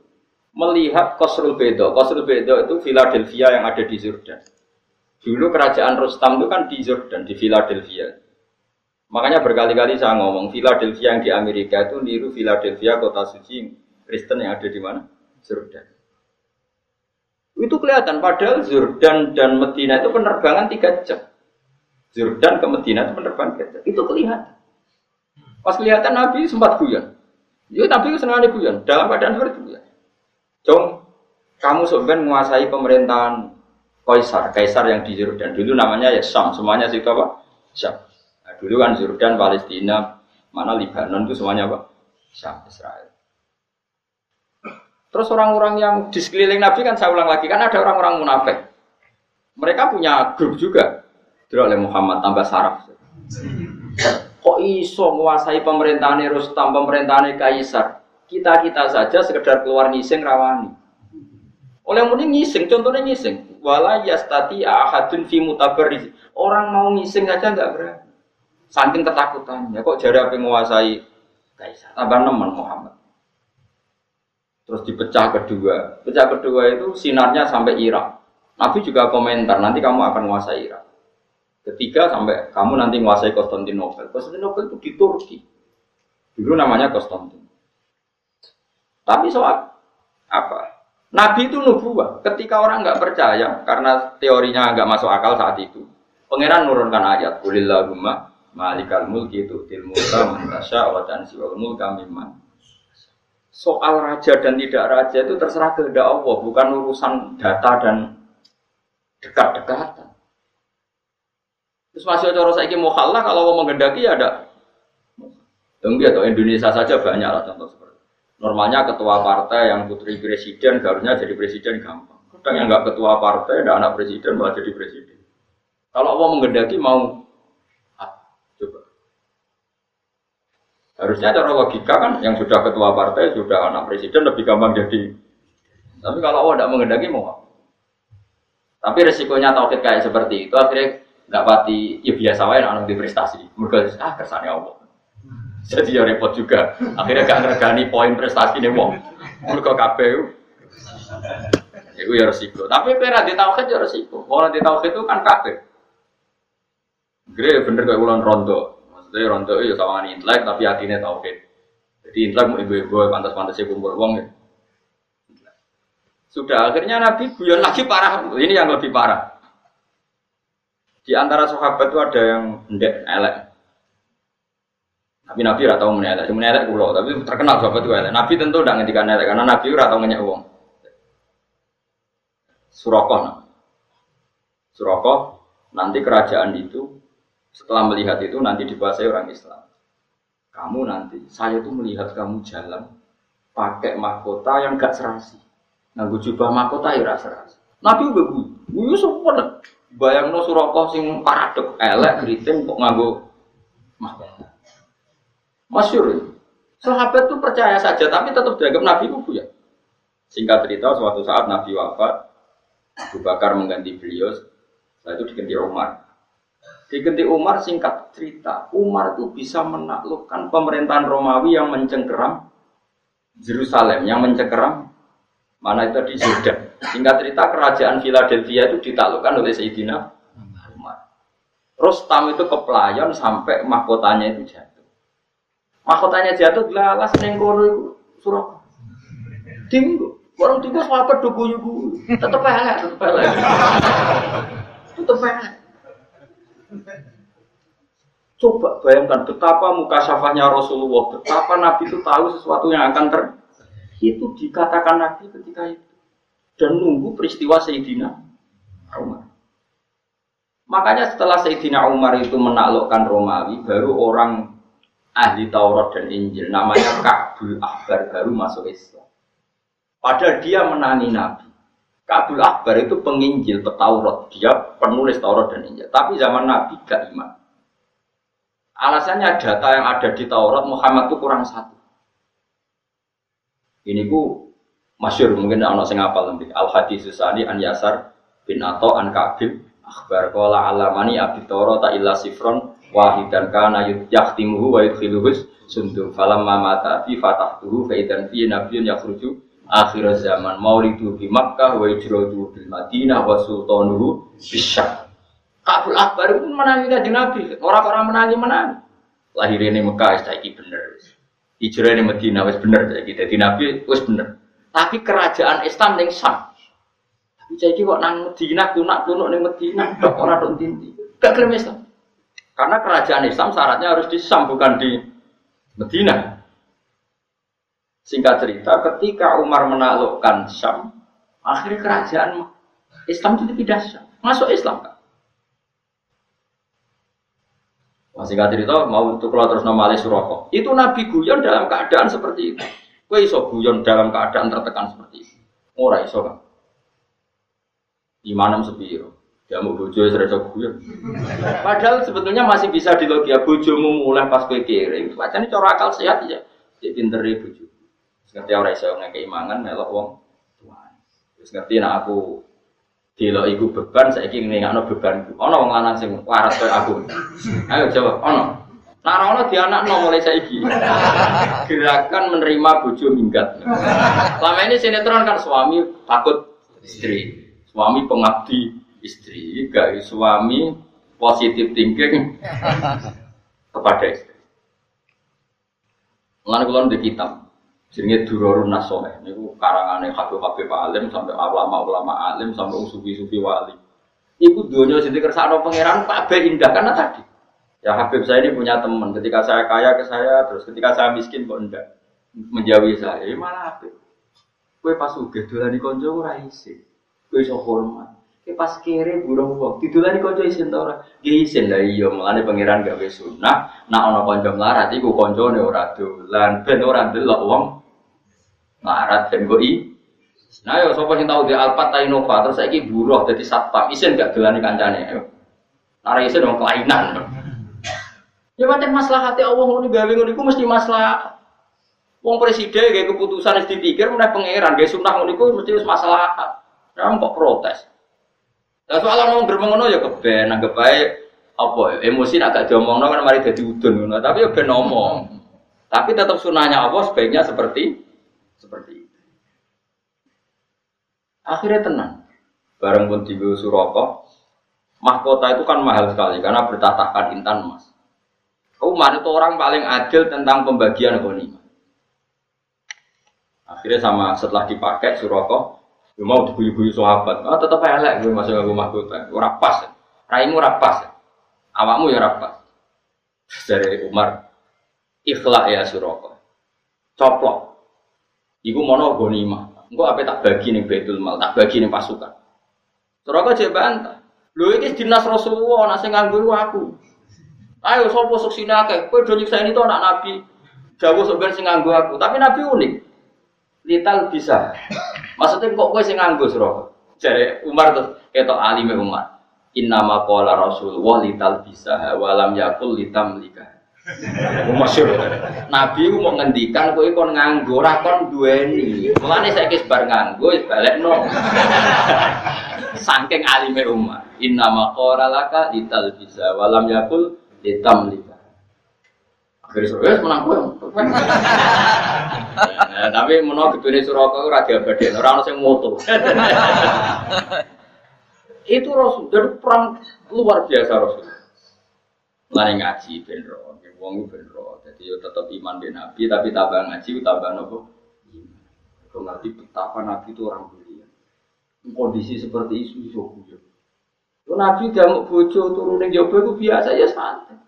melihat Kosrul Bedo. Kosrul Bedo itu Philadelphia yang ada di Jordan. Dulu kerajaan Rustam itu kan di Jordan, di Philadelphia. Makanya berkali-kali saya ngomong, Philadelphia yang di Amerika itu niru Philadelphia kota suci Kristen yang ada di mana? Jordan. Itu kelihatan, padahal Jordan dan Medina itu penerbangan tiga jam. Jordan ke Medina itu penerbangan tiga jam. Itu kelihatan. Pas kelihatan Nabi sempat guyon. Ya itu senang guyon, dalam keadaan seperti itu ya. Jom, kamu sebenarnya menguasai pemerintahan Kaisar, Kaisar yang di Jordan dulu namanya ya Syam, semuanya situ apa? Syam. Nah, dulu kan Jordan, Palestina, mana Lebanon itu semuanya apa? Syam, Israel. Terus orang-orang yang di sekeliling Nabi kan saya ulang lagi kan ada orang-orang munafik. Mereka punya grup juga. Dulu oleh Muhammad tambah saraf. Kok iso menguasai pemerintahan Rustam, pemerintahan Kaisar? Kita-kita saja sekedar keluar nising rawani. Oleh muni ngising, contohnya ngising. Wala yastati ahadun fi mutabarriz. Orang mau ngising aja nggak berani. Saking ketakutannya, kok jari menguasai Kaisar. Tambah nemen Muhammad. Terus dipecah kedua. Pecah kedua itu sinarnya sampai Irak. Nabi juga komentar, nanti kamu akan menguasai Irak. Ketiga sampai kamu nanti menguasai Konstantinopel. Konstantinopel itu di Turki. Dulu namanya Konstantin. Tapi soal apa? Nabi itu nubuah. Ketika orang nggak percaya karena teorinya nggak masuk akal saat itu, pangeran nurunkan ayat Kulillahumma malikal mulki itu mulka mantasya wa tansiwal mulka mimman soal raja dan tidak raja itu terserah kehendak Allah bukan urusan data dan dekat-dekatan terus masih cara mau kalah kalau mau mengendaki ya ada Tunggu atau Indonesia saja banyak lah contoh seperti Normalnya ketua partai yang putri presiden harusnya jadi presiden gampang. Kadang yang nggak ketua partai, dan anak presiden malah jadi presiden. Kalau Allah mengendaki mau ah, coba. Harusnya cara logika kan yang sudah ketua partai, sudah anak presiden lebih gampang jadi. Tapi kalau Allah tidak mengendaki mau? Tapi resikonya tauhid kayak seperti itu akhirnya nggak pati ya biasa wae anak di prestasi. Mereka ah kesannya Allah. Jadi ya repot juga. Akhirnya gak ngergani poin prestasi nih wong. Mereka KPU. Itu ya resiko. Tapi pera di tauhid ya resiko. Kalau di tauhid itu kan kafir. Gede bener kayak bulan rondo. Maksudnya rondo itu ya sama intelek tapi hatinya tauhid. Jadi intelek mau ibu-ibu pantas-pantasnya kumpul wong ya. Sudah akhirnya Nabi guyon lagi parah. Ini yang lebih parah. Di antara sahabat itu ada yang ndek elek. Tapi Nabi ora tau menelek, cuma menelek kulo, tapi terkenal sahabat itu elek. Nabi tentu tidak ngendikan elek karena Nabi ora tau wong. Surakoh nah. Surakoh nanti kerajaan itu setelah melihat itu nanti dikuasai orang Islam. Kamu nanti, saya tuh melihat kamu jalan pakai mahkota yang gak serasi. Nganggo jubah mahkota ya serasi. Nabi udah gue, gue semua bayang no Surakoh sing paradok elek keriting kok nganggo mahkota. Masyur. Sahabat itu percaya saja, tapi tetap dianggap Nabi itu ya. Singkat cerita, suatu saat Nabi wafat, Abu Bakar mengganti beliau, setelah itu diganti Umar. Diganti Umar, singkat cerita, Umar itu bisa menaklukkan pemerintahan Romawi yang mencengkeram Yerusalem, yang mencengkeram mana itu di Jordan. Singkat cerita, kerajaan Philadelphia itu ditaklukkan oleh Sayyidina Umar. Rostam itu kepelayan sampai mahkotanya itu jatuh. Mahkotanya jatuh lalas neng kono surah. Tinggu. Orang tinggu apa dugu yugu. Tetep elek, tetep elek. Tetep elek. Coba bayangkan betapa muka syafahnya Rasulullah, betapa Nabi itu tahu sesuatu yang akan ter itu dikatakan Nabi ketika itu dan nunggu peristiwa Sayyidina Umar. Makanya setelah Sayyidina Umar itu menaklukkan Romawi, baru orang ahli Taurat dan Injil namanya Ka'bul Ahbar baru masuk Islam. Padahal dia menangi Nabi. Kabul Akbar itu penginjil petaurat, dia penulis Taurat dan Injil. Tapi zaman Nabi gak iman. Alasannya data yang ada di Taurat Muhammad itu kurang satu. Ini ku masyur mungkin anak sing apal nanti. Al hadis susani an Yasar bin Ato an Kabil akhbar kola alamani abdi Toro ta illa sifron wahidan kana yaktimuhu wa yudkhiluhu sundum. Falam mata fi fatahtuhu fa idan fi nabiyyun yakhruju akhir zaman. Maulidu di Makkah wa ijradu di Madinah wa sultanuhu bisyam Kabul Akbar itu menangi kanjeng Nabi. Orang-orang menangi menangi. Lahir ini Mekah saiki bener. Hijrah ini Madinah wis bener dadi Nabi wis bener tapi kerajaan Islam ning Sam tapi saiki kok nang Madinah tunak-tunuk ning Madinah tok ora tok tinti gak gelem Islam karena kerajaan Islam syaratnya harus di Sam bukan di Madinah Singkat cerita, ketika Umar menaklukkan Syam, akhirnya kerajaan Islam itu tidak Syam, masuk Islam kan? Masih singkat cerita, mau untuk keluar terus nama Ali. Itu Nabi guyon dalam keadaan seperti itu. Kue iso guyon dalam keadaan tertekan seperti itu. Ora iso kan? Imanem sepiro. Ya mau bojo wis guyon. Padahal sebetulnya masih bisa di logia bojomu mulai pas kue kiri. Wacane cara akal sehat ya. Jadi pinter bojo. Ngerti ora iso ngekei melok wong tuan. Wis ngerti nek aku delok iku beban saiki ngene bebanku. Ana wong lanang sing waras koyo aku. Ayo jawab, ana. Nah, ono di anak no mulai saiki. Gerakan menerima bojo minggat. Selama ini sinetron kan suami takut istri, suami pengabdi istri, gak suami positif thinking kepada istri. Mengenai kulon di kitab, Jenenge Durarun Nasoleh. Niku karangane Habib-habib alim sampai ulama-ulama alim sampai sufi-sufi wali. Iku dunia sing dikersakno pangeran kabeh indah karena tadi. Ya Habib saya ini punya teman. Ketika saya kaya ke saya, terus ketika saya miskin kok enggak menjauhi saya. Ya malah Habib. Kue pas uge dolan di konco ora isin. Kue iso hormat. Kue pas kere burung wong. Didolan di konco isin ta ora? Nggih isin lah iya. Mulane pangeran gawe sunah. Nak ana kanca melarat iku kancane ora dolan. Ben ora ndelok wong Marat dan goi. Nah yo sapa sing tau di Alphard ta Innova terus saiki buruh dadi satpam isin gak dolani kancane. Ayo. Ora isin dong kelainan. Ya pancen maslahate Allah ngono gawe ngono iku mesti masalah. Wong presiden gawe keputusan wis dipikir meneh pangeran gawe sunah ngono iku mesti masalah. Ya kok protes. Lah soal ngomong bermengono ya keben anggap bae apa emosi agak diomongno kan mari dadi udun ngono tapi ya ben ngomong. Tapi tetap sunahnya Allah sebaiknya seperti seperti. Akhirnya tenang. Bareng pun tiba Suroko, mahkota itu kan mahal sekali karena bertatahkan intan emas. Umar itu orang paling adil tentang pembagian ghanimah. Akhirnya sama setelah dipakai Suroko, gue mau dibuyu-buyu sahabat, ah tetap elek gue masuk ke mahkota, gue rapas, raimu rapas, awakmu ya rapas. Dari Umar, ikhlas ya Suroko, coplok, Iku mono gonima. Engko apa tak bagi nih betul Mal, tak bagi nih pasukan. Aku coba bantah. Lho dinas Rasulullah, nak sing nganggur aku. Ayo sapa sok sini akeh. Kowe do nyiksa ini to anak Nabi. Jauh sebenarnya sing nganggo aku, tapi Nabi unik. Lital bisa. Maksudnya kok kowe sing nganggo sira? Jare Umar tuh ketok alime Umar. Inna ma qala Rasulullah lital bisa walam yakul litam likah. Masyur. Nabi mau ngendikan kowe kon nganggo ora kon duweni. Mulane saiki bar nganggo wis balekno. Saking alime Umar. Inna maqara laka lital bisa walam yakul litam lika. Akhirnya suruh, ya menang. Nah, tapi menawa gedune Suraka ora diabadekno, ora ono sing moto. Itu Rasul, dari perang luar biasa Rasul. Lari ngaji ben wong ben roh. Jadi yo tetap iman ben Nabi tapi tambah ngaji tambah nopo? Kau ngerti betapa Nabi itu orang mulia. Kondisi seperti itu iso guyon. Nabi mau bojo turun ning jaba itu biasa ya santai.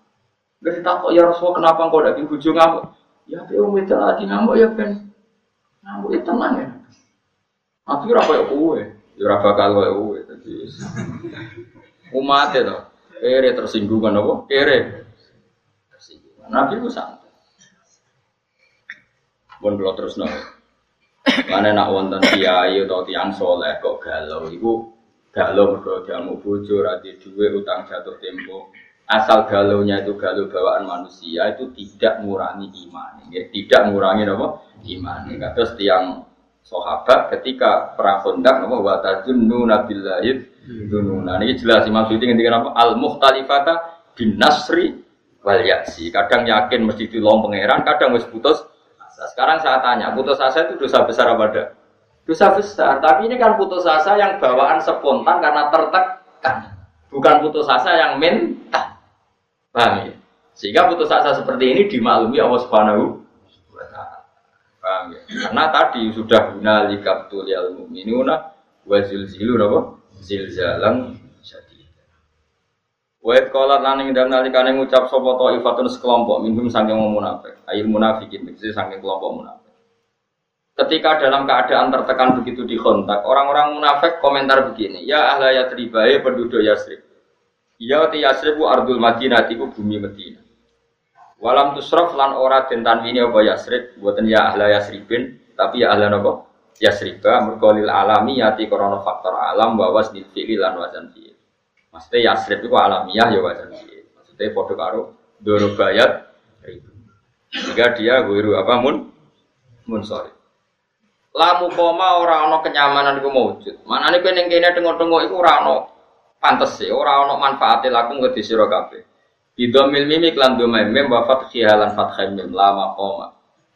Gak kok ya Rasul kenapa kau daging bojo ngamuk? Ya wong wedok lagi ngamuk ya ben. Ngamuk itu tenang ya. Nabi ora koyo kowe. Ya ora bakal koyo kowe. Dadi umat itu. Kere tersinggung kan apa? Kere Nabi itu santai. Pun kalau terus nol. Mana nak wonten kiai atau tiang soleh kok galau, ibu galau mergo diamu bojo, rati duwe utang jatuh tempo. Asal galaunya itu galau bawaan manusia itu tidak mengurangi iman, ya. tidak mengurangi apa? Iman. Ya. Terus tiang sahabat ketika perang Khandaq napa wa tajunnuna billahi dununa. Ini jelas Imam Suyuti ngendikan apa? Al mukhtalifata bin nasri wal yasi. Kadang yakin mesti dilong pangeran, kadang wis putus asa. Sekarang saya tanya, putus asa itu dosa besar apa enggak? Dosa besar, tapi ini kan putus asa yang bawaan spontan karena tertekan. Bukan putus asa yang mental. Paham ya? Sehingga putus asa seperti ini dimaklumi Allah Subhanahu Paham ya? Karena tadi sudah guna likabtul yal mu'minuna wa zilzilu apa? Zilzalang syadid. Wa kolat laning dan nalikane ngucap sapa ifatun sekelompok minhum saking munafik. Ayil munafikin tegese saking kelompok munafik. Ketika dalam keadaan tertekan begitu di kontak, orang-orang munafik komentar begini, ya ahla yatribae penduduk Yasrib. Ya ti Yasribu ardul Madinah iku bumi Madinah. Walam tusrof lan ora den tanwini apa Yasrib, buatan ya ahla Yasribin, tapi ya ahla napa? Yasriba merkolil alami yati korona faktor alam bawas wasnil fi'li lan wazan fi'il. Maksudnya Yasrib itu alamiah ya wazan fi'il. Maksudnya podo karo dorobayat. Jika dia guru apa mun mun sorry. Lamu koma ora ana kenyamanan iku maujud. Manane kowe ning kene tengok-tengok iku ora ana pantes e, ora ana manfaate lakum ke sira kabeh. Bidomil mimik lan domai mim wa fathihalan fathai mim lama koma.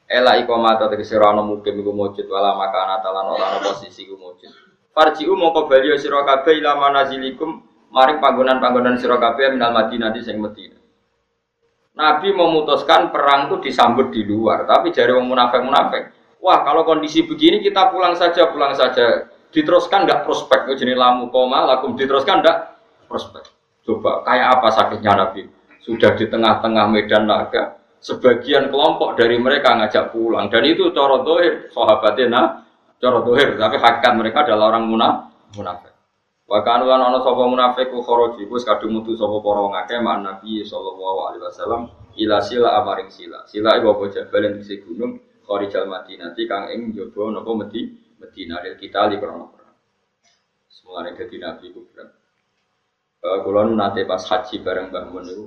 Ela ikoma ta tegese ora ana mukim iku mujud wala makana talan ora ana posisi iku mujud. Farji'u mongko bali sira kabeh ila manazilikum maring panggonan-panggonan sira kabeh minal Madinah sing Madinah. Nabi memutuskan perang itu disambut di luar, tapi jari wong munafik-munafik. Wah, kalau kondisi begini kita pulang saja, pulang saja. Diteruskan nggak prospek? Jadi lamu koma, lakum diteruskan nggak prospek? Coba kayak apa sakitnya Nabi? sudah di tengah-tengah medan naga, sebagian kelompok dari mereka ngajak pulang dan itu coro dohir sahabatnya nah coro dohir tapi hakikat mereka adalah orang munaf munafik Bahkan lan ana sapa munafik ku kharaji ku kadung mutu sapa para wong akeh mak Nabi sallallahu alaihi wasallam ila sila amaring sila. Sila iku apa jabal yang disi gunung kharijal Madinah kang ing njaba napa medi Madinah lil kita li krana perang. Semulane dadi Nabi ku berat. Kula nate pas haji bareng Mbah Mun niku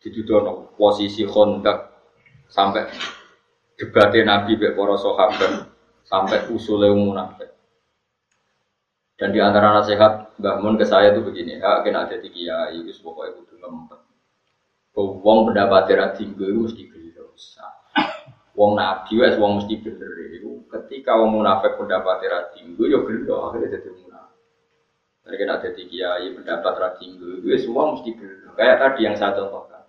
dituduh posisi kontak sampai debatnya Nabi be para sahabat sampai usulnya munafik. Dan di antara nasihat Mbah Mun ke saya itu begini, ya kena ada tiga kiai, itu pokoknya kudu ngempet. Wong pendapat ra tinggi itu mesti gelo Wong nabi wes wong mesti bener itu. Ketika wong munafik pendapat ra tinggi ya gelo akhirnya jadi munafik. Mereka ada tiga kiai pendapat ra tinggi, itu semua mesti gelo. Kayak tadi yang saya contohkan.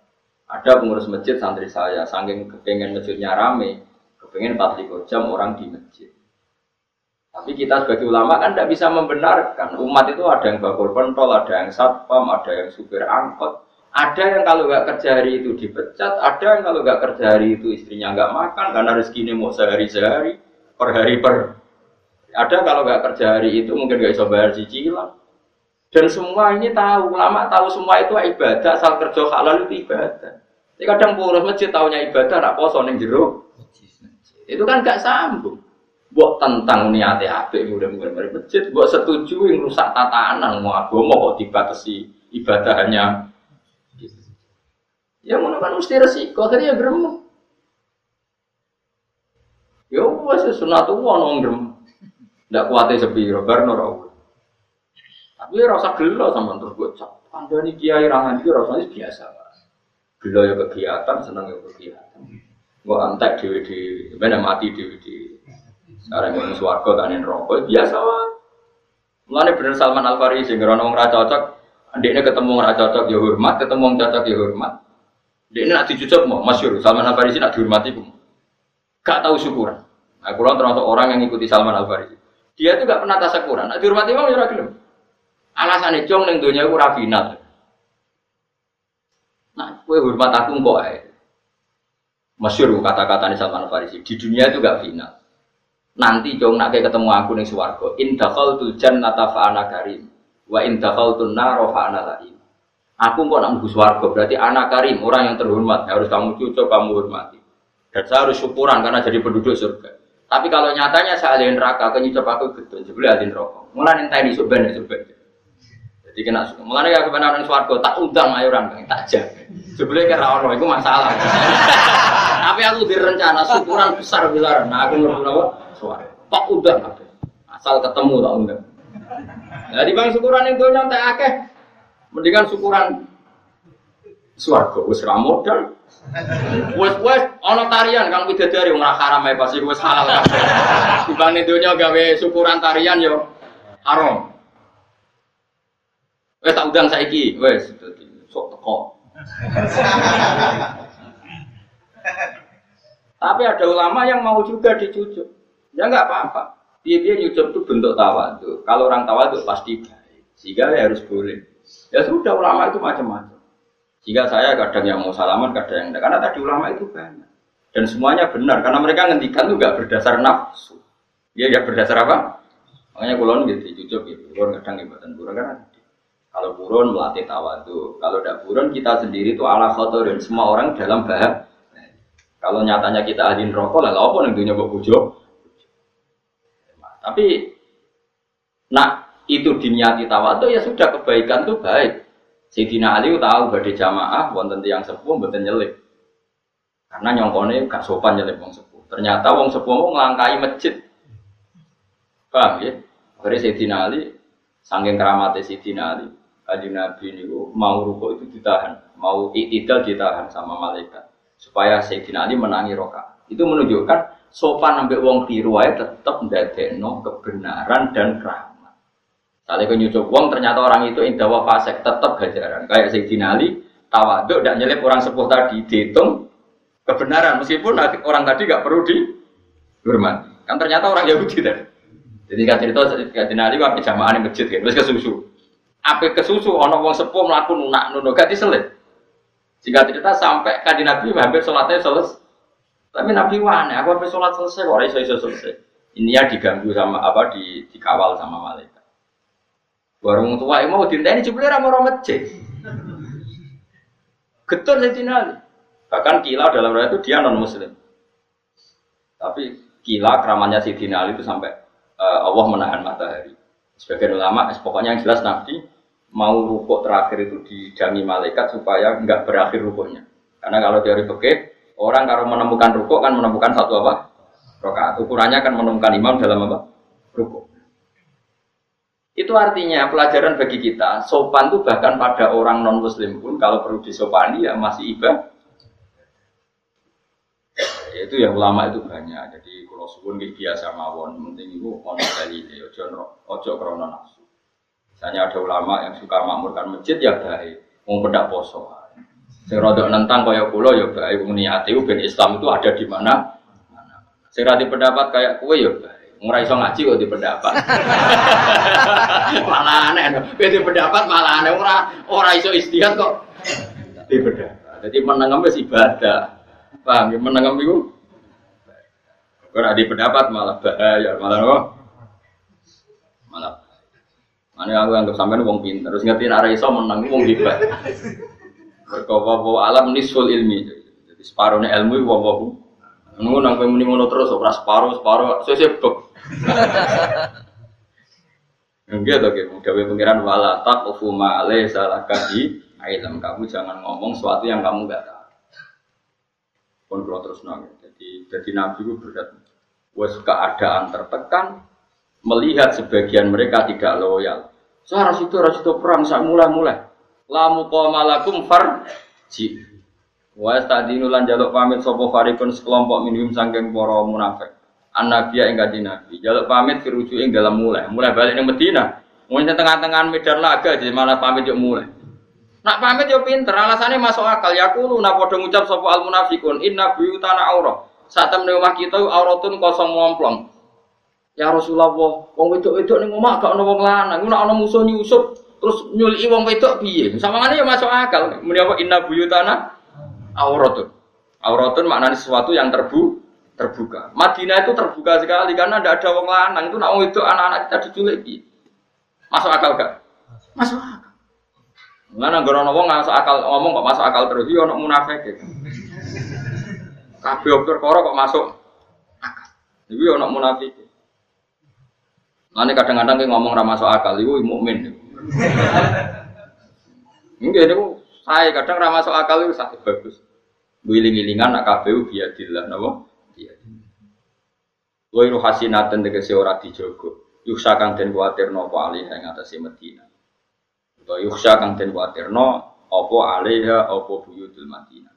Ada pengurus masjid santri saya, saking kepengen masjidnya rame, kepengen 44 jam orang di masjid. Tapi kita sebagai ulama kan tidak bisa membenarkan. Umat itu ada yang bakul pentol, ada yang satpam, ada yang supir angkot. Ada yang kalau nggak kerja hari itu dipecat, ada yang kalau nggak kerja hari itu istrinya nggak makan karena rezekinya mau sehari-sehari, per hari per. Ada kalau nggak kerja hari itu mungkin nggak bisa bayar cicilan. Dan semua ini tahu, ulama tahu semua itu ibadah, asal kerja halal itu ibadah. Jadi kadang pengurus masjid tahunya ibadah, nak poso neng jero. Itu kan gak sambung. Buat tentang niatnya yang udah mulai masjid, buat setuju yang rusak tatanan mau agama kok dibatasi ibadah hanya. Ya mana kan mesti resiko, akhirnya ya gerem. Ya wes sunatullah nong gerem. Ndak kuatnya sepi, bar nora tapi rasa gelo sama terus gue cap. Anda nih kiai rangan itu rasanya biasa. Gelo ya kegiatan, senang ya kegiatan. Gue antek di di mati di di. Sekarang gue suwargo tanin rokok biasa lah. Mulane bener Salman Al Farisi ngerono wong ra cocok, ketemu ora cocok ya hormat, ketemu wong cocok ya hormat. Ndekne nak dicucuk mau masyhur Salman Al Farisi nak dihormati pun. Gak tahu syukuran. Nah, kurang termasuk orang yang ngikuti Salman Al Farisi. Dia tuh gak pernah tasakuran. Nak dihormati mau ya gelem. Alasannya cung neng dunia aku rafinat. Nah, kue hormat aku kok ae. Masyur kata-kata nih Salman Farisi. Di dunia itu gak final. Nanti cung nak ketemu aku neng suwargo. Indakal tu jannata fa'ana karim. Wa indakal tu naro fa'ana lain. Aku kok nak mlebu swarga berarti anak karim, orang yang terhormat. Harus kamu cucuk, kamu hormati. Dan saya harus syukuran karena jadi penduduk surga. Tapi kalau nyatanya saya ahli neraka, kan nyucap aku gitu, jebule ahli neraka. Mulai entah ini suben. Jadi kena mulai ya kebenaran suarga tak undang ayo orang tak aja. Jebule kira ono itu masalah. Tapi aku direncana syukuran besar besar. Nah aku apa? Suara. Tak undang Asal ketemu tak undang. Jadi bang syukuran itu nyantai akeh. Mendingan syukuran suarga wis ra modal. Wes wes ana tarian kang bidadari wong ora haram ae pasti wis halal kabeh. Dibanding donya gawe syukuran tarian yo haram. Wes tak undang saiki, wes sok teko. Tapi ada ulama yang mau juga dicucuk. Ya nggak apa-apa. Dia dia nyucuk itu bentuk tawadhu. Kalau orang tawadhu pasti baik. Sehingga ya harus boleh. Ya sudah ulama itu macam-macam. Jika saya kadang yang mau salaman, kadang yang enggak. Karena tadi ulama itu banyak. Dan semuanya benar. Karena mereka ngendikan itu nggak berdasar nafsu. Dia nggak berdasar apa? Makanya kulon gitu, cucuk gitu. Kulon kadang ibatan burun karena kalau burun melatih tawadu. Kalau tidak burun kita sendiri itu ala dan Semua orang dalam bahaya. Kalau nyatanya kita adin rokok, lah apa nentunya buat bujo. Tapi nak itu diniati tawadu ya sudah kebaikan itu baik. Sayyidina Ali tahu badhe jamaah wonten tiyang sepuh mboten nyelip. Karena nyongkone gak sopan nyelip wong sepuh. Ternyata wong sepuh mau ngelangkai masjid. Paham ya? Akhirnya Sayyidina Ali saking keramatnya Sayyidina Ali, Adi Nabi ini mau rukuk itu ditahan, mau itidal ditahan sama malaikat supaya Sayyidina Ali menangi roka. Itu menunjukkan sopan ambek wong tiru tetap ndadekno kebenaran dan keramat. Kalau kau uang ternyata orang itu indawa fasek tetap gajaran. Kayak Sayyidina Ali tawaduk dan nyelip orang sepuh tadi dihitung kebenaran meskipun orang tadi gak perlu dihormati. Kan ternyata orang Yahudi tadi. Jadi kan cerita Sayyidina Ali wae jamaah di masjid kan terus kesusu. Apa kesusu ono wong sepuh melakukan nunak nuno gak diselit. Jika cerita sampai kaji Nabi hampir sholatnya selesai. Tapi Nabi wane, aku habis sholat selesai, kok iso iso selesai. Ini ya diganggu sama apa di dikawal sama malaikat. Warung tua yang mau ini jebule ra mau masjid. Getur Ali. Bahkan kila dalam riwayat itu dia non muslim. Tapi kila keramannya Sayyidina Ali itu sampai uh, Allah menahan matahari. Sebagian ulama, pokoknya yang jelas Nabi mau rukuk terakhir itu didangi malaikat supaya enggak berakhir rukuknya. Karena kalau teori fikih, orang kalau menemukan rukuk kan menemukan satu apa? Rokaat. Ukurannya kan menemukan imam dalam apa? Rukuk. Itu artinya pelajaran bagi kita, sopan itu bahkan pada orang non muslim pun kalau perlu disopani ya masih ibadah. Ya, itu ya ulama itu banyak. Jadi kalau suwun biasa mawon, penting itu ono dalile, ojo ojo krono nafsu. Misalnya ada ulama yang suka makmurkan masjid ya baik, mau pendak poso. Sing rodok nentang kaya kula ya baik, niate ben Islam itu ada di mana. Sing pendapat kayak kue ya baik. Ora iso ngaji kok di pendapat. malah aneh. Kowe di pendapat malah aneh ora ora iso istihad kok di pendapat. Jadi menengem wis ibadah. Paham ya menengem iku? Ora di pendapat malah bahaya, malah apa? Malah Mana aku anggap sampean wong pinter, terus ngerti nek iso menang wong hebat. Berkowo alam nisful ilmi. Jadi separuhnya ilmu wong Nunggu nang kowe muni ngono terus ora separo separo sesuk bek. Enggak to gitu, gawe pengiran wala taqfu ma salah kadi ilm kamu jangan ngomong sesuatu yang kamu enggak tahu. Pun kalau terus nang, jadi jadi nabi itu berat. Wes keadaan tertekan, melihat sebagian mereka tidak loyal. Saya itu ras itu perang, saya mulai-mulai. Lamu malakum far ji Wa stadinu lan jaluk pamit sapa farikun sekelompok minum sangking para munafik. An-nabiya ing kanjeng Nabi. Jaluk pamit dirujuk ing dalam mulai. Mulai balik ning Madinah. Mungkin tengah-tengah medan laga jadi malah pamit yuk mulai. Nak pamit yo pinter, alasannya masuk akal. Ya kulo nak padha ngucap sapa al munafikun, inna buyutana aurah. Saat temen omah kita auratun kosong ngomplong. Ya Rasulullah, wong wedok-wedok ning omah gak ono wong lanang, nek ana musuh nyusup terus nyuli wong wedok piye? Samangane ya masuk akal. Muni apa inna buyutana auratun. Auratun maknanya sesuatu yang terbu terbuka. Madinah itu terbuka sekali karena tidak ada wong lanang itu nak itu anak-anak kita diculik. Masuk akal gak? Masuk akal. Mana gorono wong masuk akal ngomong kok masuk akal terus yo ono munafik gitu. Kabeh perkara kok masuk akal. Iku ono munafik. Nanti kadang-kadang kayak ngomong ramah soal akal, itu mukmin. Enggak, itu saya kadang ramah soal akal itu sakit bagus. Wiling-wilingan nak KPU biadillah, napa? Biadillah. Wairu hasinatan tegese ora dijogo. Yuksa kang den kuatir nopo alih yang atase Medina. Utawa yuksa kang den kuatir no opo alaiha opo buyutul Madinah.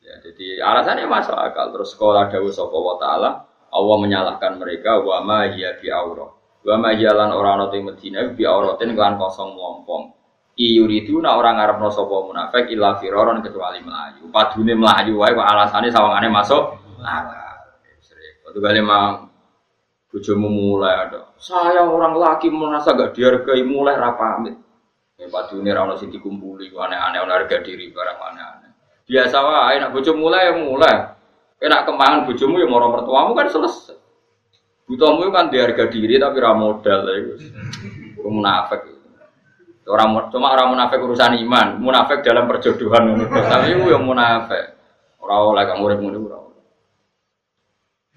Ya, jadi alasannya masuk akal. Terus sekolah dawuh sapa wa taala, Allah menyalahkan mereka wa ma hiya bi aura. Wa ma hiya lan ora ana ing Madinah bi auratin kan kosong mompong. Iyuridu nak orang ngarepno sapa munafik illa firaron kecuali melayu. Padune melayu wae kok alasane sawangane masuk akal. Waktu kali mang bojomu mulai ada. Saya orang laki merasa gak dihargai mulai rapamit. Ya padune ra ono sing dikumpuli aneh-aneh ono harga diri barang aneh-aneh. Biasa wae nak bojo mulai ya mulai. Enak kembangan bojomu ya moro mertuamu kan selesai. Butuhmu kan di harga diri tapi ra modal ya. Munafik. Orang cuma orang munafik urusan iman, munafik dalam perjodohan Tapi itu yang munafik. Orang oleh kamu urip ngono ora.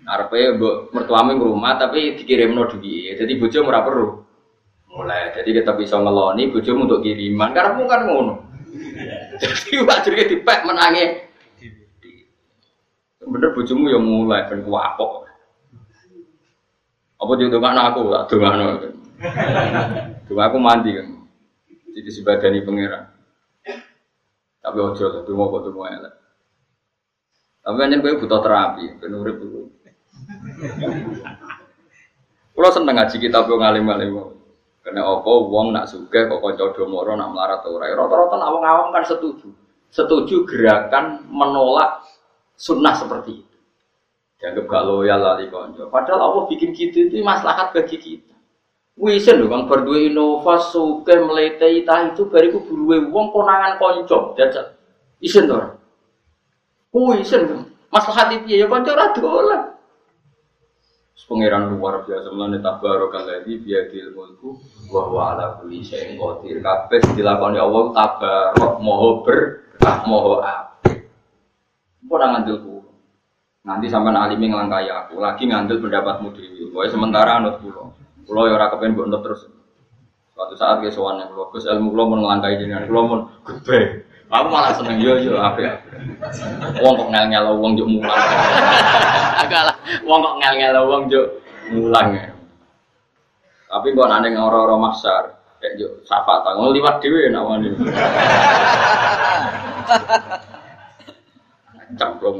Arepe mbok mertuamu rumah tapi dikirimno duit. Jadi bojo ora perlu. Mulai. Jadi kita bisa ngeloni bojomu untuk kiriman. Karena kan ngono. Jadi wajib dipek menangi. Bener bojomu yang mulai ben kuapok. Apa dia dongakno aku tak dongakno. Dongak aku mandi kan. Jadi sebadani pangeran. Tapi ojo lah, tunggu kok tunggu elek. Tapi anjir gue butuh terapi, ben urip Kalau seneng ngaji kitab yang ngalim-ngalim. Karena apa wong nak suka kok kanca domoro nak melarat ora. Rata-rata nak wong awam kan setuju. Setuju gerakan menolak sunnah seperti itu. Dianggap gak loyal lali konco. Padahal Allah bikin gitu itu maslahat bagi kita. Wisen lho kang berdua inova suke melete ita itu bariku buruwe wong konangan konco jajal. Isen to. Wisen maslahat itu ya konco ra dolan. Pangeran luar biasa mulane tabarokal ladzi biadil mulku wa huwa ala kulli syai'in qadir. Kabeh dilakoni Allah tabarok moho berkah moho apik. Mbok nang Nanti sampean alime nglangkai aku, lagi ngandel pendapatmu dhewe. Pokoke sementara anut kula. Kula ya ora kepen mbok terus. Suatu saat ke sowan kula, Gus ilmu kula mun nglangkai jenengan, mun. Aku malah seneng yo yo apik. Wong kok ngel-ngel wong juk mulang. Agak wong kok ngel-ngel wong juk mulang. Tapi kok nane ora-ora maksar, kayak juk sapa tanggung liwat dhewe nak wani. Cemplung.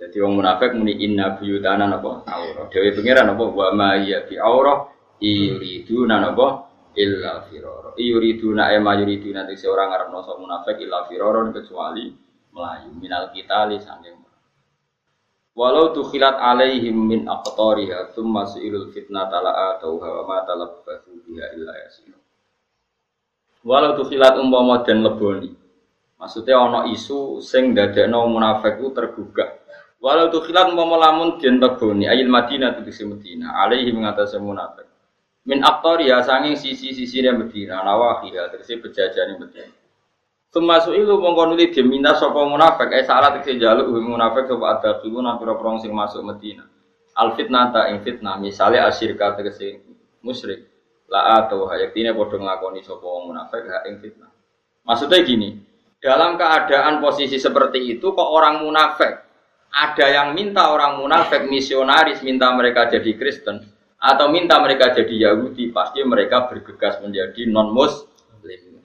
Jadi wong munafik muni inna buyutana napa aurah. Dewe pengiran napa wa ma ya bi aurah iriduna napa illa firara. Yuriduna ema yuriduna nanti seorang ngarep noso munafik illa firara kecuali melayu minal kita li sanging Walau tukhilat alaihim min aqtariha thumma su'ilul fitnah tala'a atau hawa ma talabbathu biha illa yasir. Walau tukhilat umpama dan leboni. Maksudnya ono isu sing dadekno munafik ku tergugah. Walau tukhilat umpama lamun den leboni ayil Madinah tu Madinah alaihi mengatasi munafik min ya sanging sisi-sisi yang Medina nawahiya terus yang Medina. Termasuk itu nuli diminta sapa munafik. Eh salah tegese jaluk munafik sapa ada dulu pira prong sing masuk Medina. Al fitnah ta ing fitnah misale asyirka tegese musyrik. La atau hayaktine padha nglakoni sapa munafik ha ing fitnah. Maksudnya gini, dalam keadaan posisi seperti itu kok orang munafik? Ada yang minta orang munafik misionaris minta mereka jadi Kristen atau minta mereka jadi Yahudi, pasti mereka bergegas menjadi non muslim.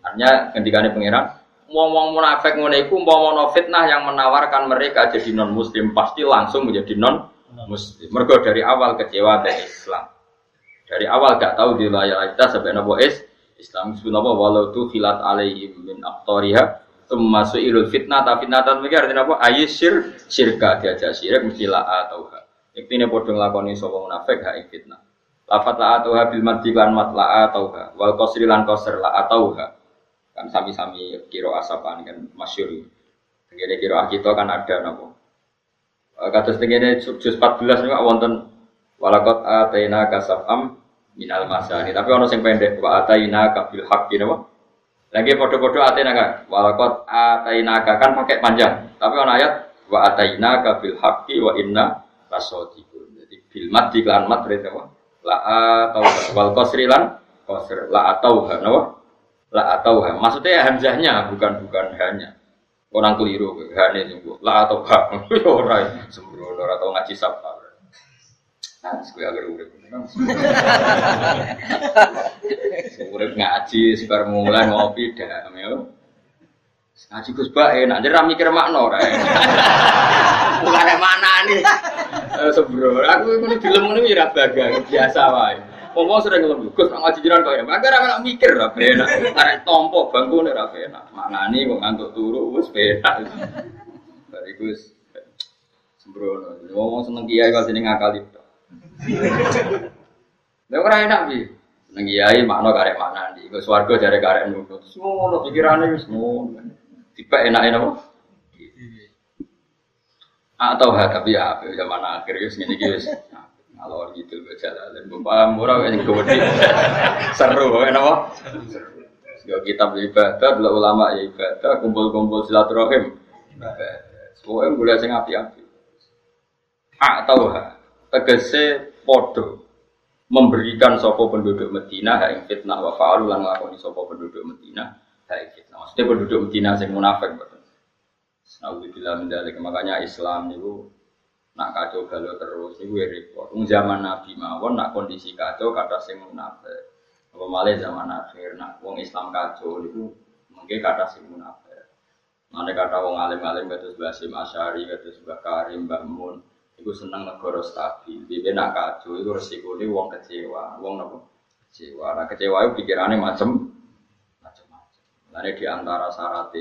Hanya ketika ini pangeran, ngomong munafik ngono iku umpama fitnah yang menawarkan mereka jadi non muslim pasti langsung menjadi non muslim. Mergo dari awal kecewa dari Islam. Dari awal gak tahu di wilayah kita sampai nopo is Islam subhanallah walau tu filat alaihim min aktoriha termasuk ilul fitnah tapi fitnah tapi artinya apa ayisir syirka diajak syirik mesti la atau ha. Ini podong lakoni sopo munafik ha fitnah. Lafat la atau bil mati lan mat la atau wal kosri lan koser la atau kan sami-sami kiro asapan kan masyur. Tengene kiro kita kan ada nopo. Kados tengene juz 14 niku wonten walakot ataina kasafam minal masani. Tapi ono sing pendek wa ataina kabil haqqi napa? Lagi podo-podo atenaga, walakot atainaga kan pakai panjang. Tapi orang ayat wa atainaga bil haqqi wa inna lasodiqun. Jadi bil mat di klan mat berarti? La atau wal qasri lan qasr la atau napa? La atau Maksudnya hamzahnya bukan bukan hanya. Orang keliru, hanya sungguh. La atau ha. Ora sembrono ora tau ngaji sapa. Nah, sekali agar urip. Urip ngaji, sebar mulai ngopi dah, ya. Ngaji Gus Bak enak, jadi mikir makna ora. Mana nih. Eh, Sebro, aku ini film ini ya baga, biasa wae. Ngomong sering ngelem Gus ngaji jiran kok ya. Maka ora mikir ra enak. Arek tompo bangku ora enak. Maknani kok ngantuk turu wis enak. Dari Gus sembrono. Ngomong seneng kiai kok sini ngakali. Lha ora enak bi. Nang kiai makna karek makna di. Kok swarga jare karek nurut. Ngono pikirane wis ngono. Tiba enak enak apa? Atau ha tapi ya zaman akhir ngene iki wis. Kalau gitu berjalan, bapak murah yang gede, seru, kenapa? Yo kitab ibadah, dulu ulama ya ibadah, kumpul-kumpul silaturahim. Semua yang boleh sing api-api. Atau ha, tegese podo memberikan sopo penduduk Medina hak fitnah wa fa'alu lan nglakoni sopo penduduk Medina hak fitnah. Maksudnya penduduk Medina sing munafik betul. Nauzubillah min dzalik. Makanya Islam niku nak kacau galau terus niku ya repot. Wong zaman Nabi mawon nak kondisi kacau kata sing munafik. Apa malah zaman akhir nak wong Islam kacau niku mungkin kata sing munafik. Mana kata wong alim-alim kata Basim Asyari, kata Mbah Karim, Mbah Mun, Iku seneng negara stabil. Dia nak kacau, itu resiko ini uang kecewa, uang apa? Kecewa. Nah kecewa itu pikirannya macam Lalu di antara syarat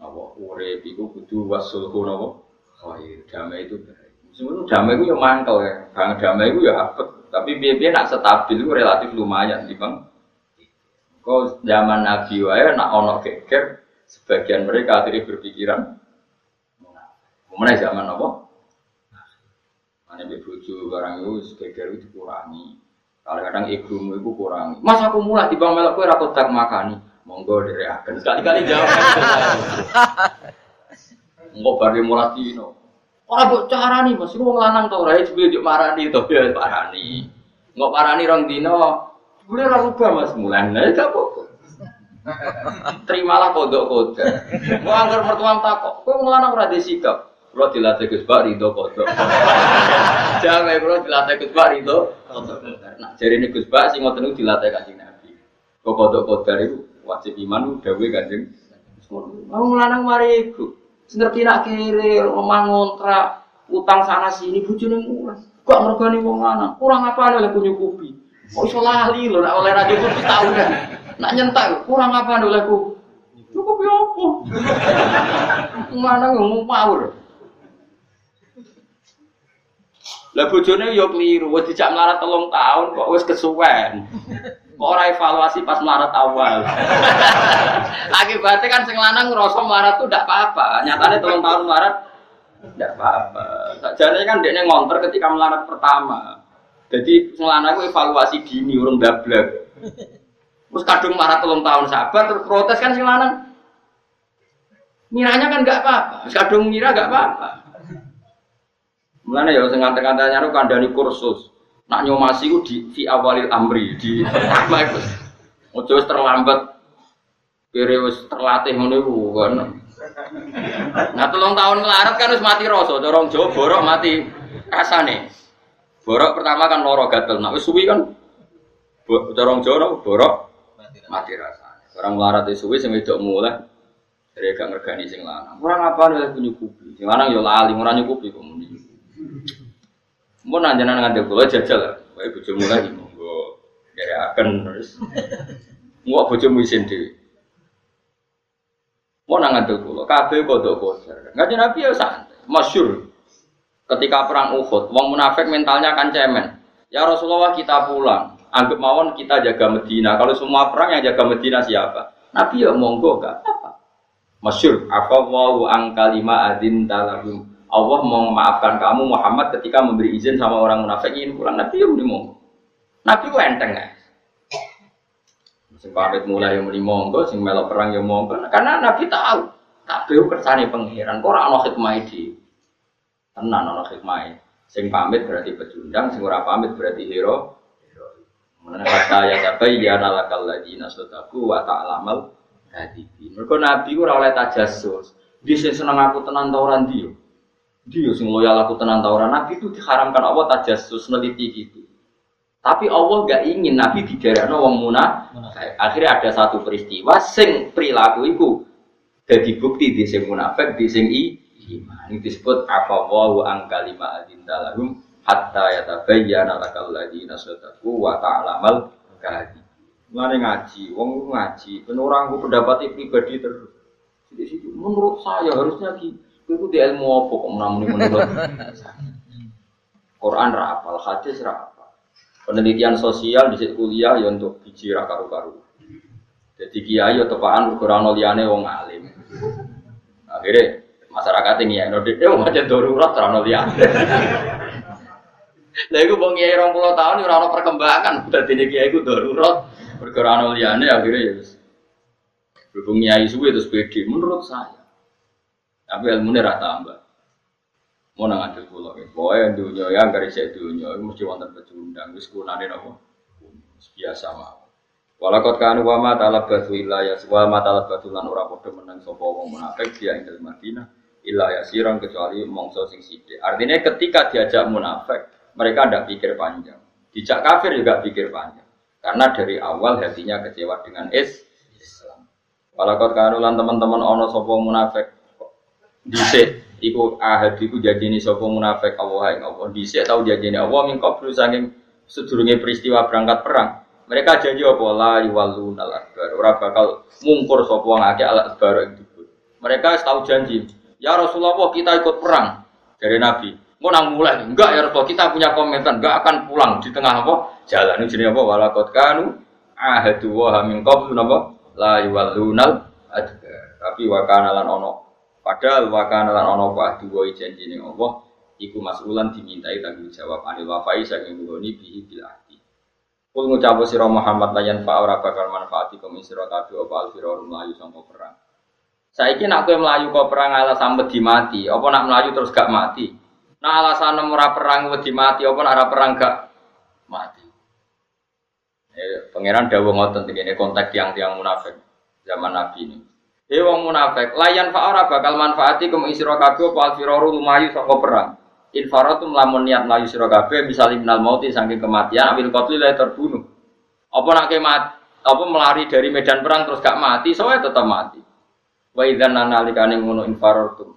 nopo urip iku kudu wasulhu nopo khair. Damai itu baik. Sebenarnya damai itu ya mangkel ya. Bang damai itu ya apa? Tapi biar nak stabil itu relatif lumayan di bang. Kau zaman Nabi wae nak ono geger, sebagian mereka akhirnya berpikiran, mana zaman apa? Ane be bojo barang itu segeger itu dikurangi. Kadang-kadang egomu itu kurangi. Mas aku mulai di bang melok kue rakot tak makani. Monggo dari akan sekali-kali jawab. Enggak bari mulai dino. Ora mbok carani Mas, wong lanang to ora jebule juk marani to ya parani. Enggak parani rong dino. Boleh ora rubah Mas mulan. Lah gak apa-apa. Terimalah kodok kodok. Mau anggar mertuam takok, kowe wong lanang ora sikap. Kalau dilatih Gus Pak Ridho kodok. Jangan kalau dilatih Gus Pak Ridho kodok. Nah jadi ini Gus Pak sih ngotot dilatih kancing Nabi. Kok kodok kodok itu wajib iman udah gue kancing. Mau melanang mari iku. Ngerti nak kiri, omah ngontrak, utang sana sini, bujune murah. Kok mergani wong lanang? Kurang apa oleh punya kopi? Kok iso lali lho nak oleh radio kopi tahu kan? Nak nyentak kurang apa oleh kopi? Cukup ya apa? Mana ngomong power? Lah bojone yo keliru, wis dijak melarat telung tahun kok wis kesuwen. Kok ora evaluasi pas melarat awal. Akibatnya kan sing lanang ngerasa melarat tuh ndak apa-apa. Nyatane telung tahun melarat ndak apa-apa. Sakjane kan dekne ngonter ketika melarat pertama. Jadi sing lanang evaluasi dini urung dablek. Terus kadung marah telung tahun sabar terus protes kan sing lanang. Miranya kan nggak apa-apa, kadung mira nggak apa-apa. Mulane ya sing kata-katanya ru kandhani kursus. Nak nyomasi ku di fi awalil amri di itu. Ojo wis terlambat. Kira wis terlatih ngono iku kan. Nah telung tahun ngelarat kan wis mati rasa, dorong Jawa borok mati rasane. Borok pertama kan loro gatel, nah wis suwi kan dorong Jawa borok mati rasane. Orang melarat suwi sing wedok mulai dari gak ngergani sing lanang. Orang apa nih punya kupi? Sing lanang yo lali, ora nyukupi kok. Mau nanya nanya ngantek kula jajal lah. Wae bojomu lagi monggo dari akan terus. Mau bojomu isin dhewe. Mau nang ngantek kula kabeh kodok kodar. Ngaji Nabi ya santai. Masyur. Ketika perang Uhud, wong munafik mentalnya kan cemen. Ya Rasulullah kita pulang. Anggap mawon kita jaga Medina. Kalau semua perang yang jaga Medina siapa? Nabi ya monggo gak apa. Masyur. Afawwahu ang kalima adin talabum. Allah mau memaafkan kamu Muhammad ketika memberi izin sama orang munafik ini pulang Nabi ya mau Nabi itu enteng ya. Sing pamit mulai yang muni monggo, sing melok perang yang monggo. Karena Nabi tahu kabeh kersane pangeran. Kok ora ana hikmah iki. Tenan ana hikmah. Sing pamit berarti pecundang, sing ora pamit berarti hero. Mana kata ya tapi ya nalakal lagi nasodaku wa ta'lamal hadibi. Mereka Nabi ora oleh tajassus. Dia seneng aku tenan tauran dia. Dia sing loyal aku tenan tauran. Nabi itu diharamkan Allah tajassus neliti gitu. Tapi Allah gak ingin Nabi digerakno wong munafik. Akhirnya ada satu peristiwa sing perilaku iku jadi bukti di sing munafik di sing iman. Ini disebut afawahu an kalima adinta lahum hatta yatabayyana lakal ladina sadaqu wa ta'lamal kadhib. Mulane ngaji, wong ngaji, ben orang ku pendapat pribadi terus. Di situ menurut saya harusnya gitu. Itu di ilmu apa kok menamuni menurut Quran rapal, hadis rapal penelitian sosial di kuliah ya untuk biji karu-karu. Jadi kiai atau tepaan ukuran liane wong alim. Akhirnya masyarakat ini ya nodik dia mau jadi darurat terano liane. Lalu gue bang kiai orang pulau tahun orang perkembangan. Udah ini kiai gue darurat ukuran liane akhirnya ya. Berhubung kiai suwe itu sepedi menurut saya. Tapi ilmu ini rata tambah mau nang adil pulau ya. Pokoknya dunia ya garis saya dunia itu mesti wonten pecundang. Wis kunane nopo biasa mau. Walakot kan wa ma talab batu illa ya wa ma talab batu lan ora padha menang sapa wong munafik dia ing Madinah illa ya sirang kecuali mongso sing sithik. Artinya ketika diajak munafik, mereka tidak pikir panjang. Dijak kafir juga pikir panjang. Karena dari awal hatinya kecewa dengan is Islam. Walakot lan teman-teman ono sapa munafik dhisik iku ahad iku janjine sapa munafik Allah ing Allah dhisik tau janjine Allah min qablu saking sedurunge peristiwa berangkat perang. Mereka janji apa? La yuwallun al akbar ora bakal mungkur sapa wong akeh al akbar mereka tahu janji ya Rasulullah kita ikut perang dari Nabi. Mau nang mulai enggak ya Rasulullah kita punya komitmen enggak akan pulang. Di tengah apa? Jalan ini jenis apa? Walakot kanu ahadu wa min qablu napa? La yuwallun al adbar tapi wakana lan ono Padahal wakana lan ana wa dua janji ning Allah iku masulan dimintai tanggung jawab anil wafai saking nggoni bihi bil ahdi. Kul ngucap sira Muhammad layan fa ora bakal manfaati kum sira kabeh apa al firarun mlayu sangka perang. Saiki nak kowe mlayu kok perang alasan wedi mati, apa nak mlayu terus gak mati? Nah alasan ora perang wedi mati, apa ora perang gak mati? Eh, pangeran dawuh ngoten ini konteks tiang-tiang munafik zaman Nabi ini. He wong munafik, layan fa'ara bakal manfaati kum isra kabeh apa alfiraru lumayu saka perang. Lamun niat mlayu sira kabeh misale minal mauti saking kematian ambil qatli la terbunuh. Apa nak kemat apa melari dari medan perang terus gak mati, soalnya tetap mati. Wa idzan nalikane ngono infaratum.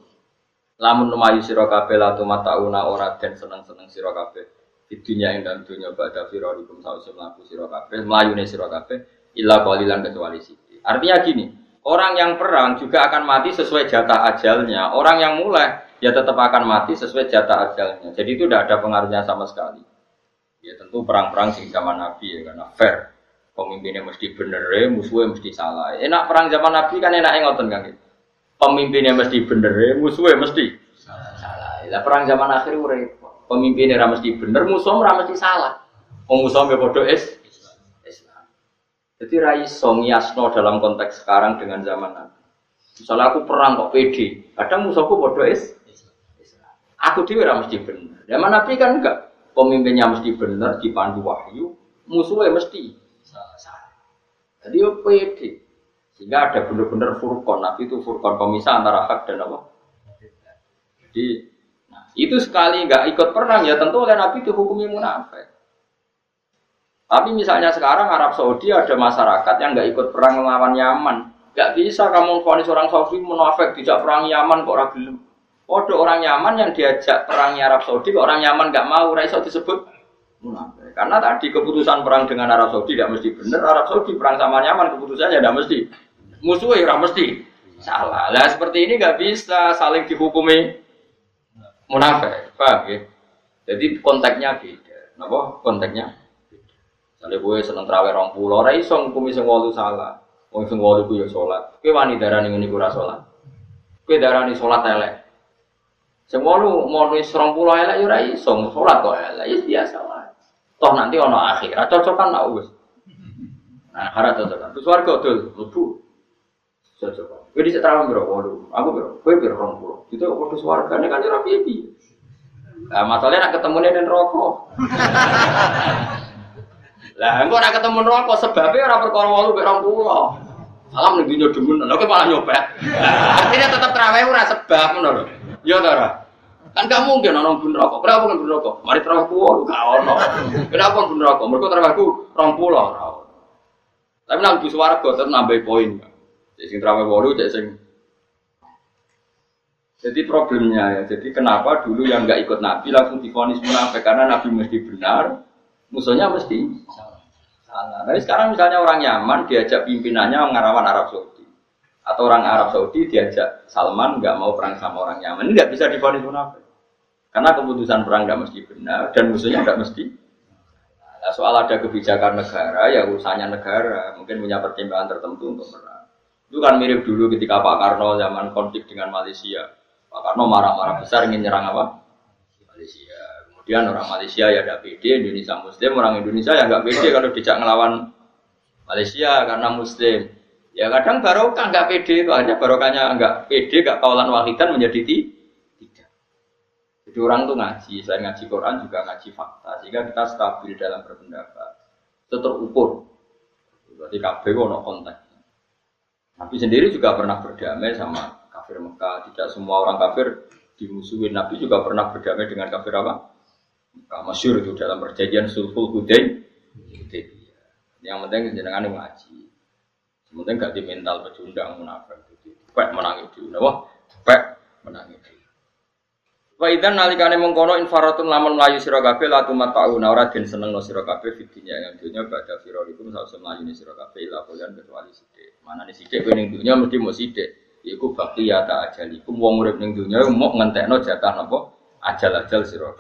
Lamun lumayu sira kabeh la tumatauna ora den seneng-seneng sira kabeh. Di dunia ing dalam dunia badha firarikum sause mlaku sira kabeh, mlayune sira kabeh illa kecuali sithik. Artinya gini, Orang yang perang juga akan mati sesuai jatah ajalnya. Orang yang mulai ya tetap akan mati sesuai jatah ajalnya. Jadi itu tidak ada pengaruhnya sama sekali. Ya tentu perang-perang sing zaman Nabi ya karena fair. Pemimpinnya mesti bener, ya, musuhnya mesti salah. Enak perang zaman Nabi kan enak ngoten kan Pemimpinnya mesti bener, ya, musuhnya mesti salah. Lah perang zaman akhir repot. Pemimpinnya mesti bener, musuhnya mesti salah. Wong musuhnya bodoh es jadi raiso ngiasno dalam konteks sekarang dengan zaman Nabi. Misalnya aku perang kok pede, kadang musuhku bodoh is. Aku dia mesti benar. Zaman Nabi kan enggak. Pemimpinnya mesti benar, dipandu wahyu, musuhnya mesti salah. Jadi yo pede. Sehingga ada benar-benar furqon. Nabi itu furqon pemisah antara hak dan apa? Jadi nah, itu sekali enggak ikut perang ya tentu oleh Nabi dihukumi munafik. Tapi misalnya sekarang Arab Saudi ada masyarakat yang nggak ikut perang melawan Yaman. Nggak bisa kamu vonis orang Saudi munafik tidak perang Yaman kok orang belum. Ada orang Yaman yang diajak perang Arab Saudi, orang Yaman nggak mau, raiso disebut munafik. Karena tadi keputusan perang dengan Arab Saudi tidak mesti benar. Arab Saudi perang sama Yaman keputusannya tidak mesti. Musuhnya tidak mesti salah. Lah seperti ini nggak bisa saling dihukumi munafik, paham ya? Jadi konteksnya beda. Kenapa? Konteksnya Misalnya gue seneng terawih rong pulau, ora iso ngukumi sing wolu salah. Wong sing ku ya salat. Kowe wani darani ngene iku ora salat. Kowe darani salat elek. Sing wolu mau wis rong pulau elek ora iso salat kok elek. Ya biasa wae. Toh nanti ono akhirat cocokan nak wis. Nah, harap cocok kan. Terus warga dul, lebu. Cocok. Kowe dhisik terawih piro? Waduh, aku piro? Kowe piro 20. Itu kok kudu swargane kan ora piye Nah, masalahnya nak ketemu nih rokok. Lah, engkau nak ketemu rokok sebabnya orang perkara walu berang pulau. Salam nih dunia demen, lo malah nyopet. Artinya tetap terawih ora sebab menurut. Ya ora. Kan gak mungkin orang pun rokok. Kenapa kan pun rokok? Mari terawih pulau, gak ono. Kenapa pun rokok? Mereka terawihku rong pulau. Tapi nang di suara tetap nambah poin. Jadi sing terawih jadi sing jadi problemnya ya, jadi kenapa dulu yang nggak ikut Nabi langsung difonis munafik karena Nabi mesti benar, musuhnya mesti salah. Tapi sekarang misalnya orang Yaman diajak pimpinannya ngarawan Arab Saudi, atau orang Arab Saudi diajak Salman nggak mau perang sama orang Yaman, ini nggak bisa difonis munafik. Karena keputusan perang nggak mesti benar dan musuhnya nggak mesti. Nah, soal ada kebijakan negara, ya urusannya negara, mungkin punya pertimbangan tertentu untuk perang. Itu kan mirip dulu ketika Pak Karno zaman konflik dengan Malaysia Pak Karno marah-marah besar ingin nyerang apa? Malaysia. Kemudian orang Malaysia ya ada PD, Indonesia Muslim, orang Indonesia ya nggak pede kalau tidak ngelawan Malaysia karena Muslim. Ya kadang barokah nggak pede hanya barokahnya nggak pede, nggak kawalan wahidan menjadi tiga. Jadi orang tuh ngaji, selain ngaji Quran juga ngaji fakta, sehingga kita stabil dalam berpendapat. Itu terukur. Berarti KB ono konteks. Nabi sendiri juga pernah berdamai sama kafir Mekah. Tidak semua orang kafir dimusuhin. Nabi juga pernah berdamai dengan kafir apa? Masyur itu dalam perjanjian sulhul Hudain. Yang penting jenengan ngaji. Yang penting di mental pecundang munafik. Pek menang itu. Wah, pek menang itu. Wa idzan nalikane mengkono infaratun lamun mlayu sira kabeh la tumatau ora den senengno sira kabeh fidinya yang dunya badha firarikum sawise mlayu sira kabeh ila kecuali sithik. Manane sithik kowe ning dunya mesti mau sithik. Iku bakti ya tak ajalikum wong urip ning dunya mau ngentekno jatah napa ajal-ajal sira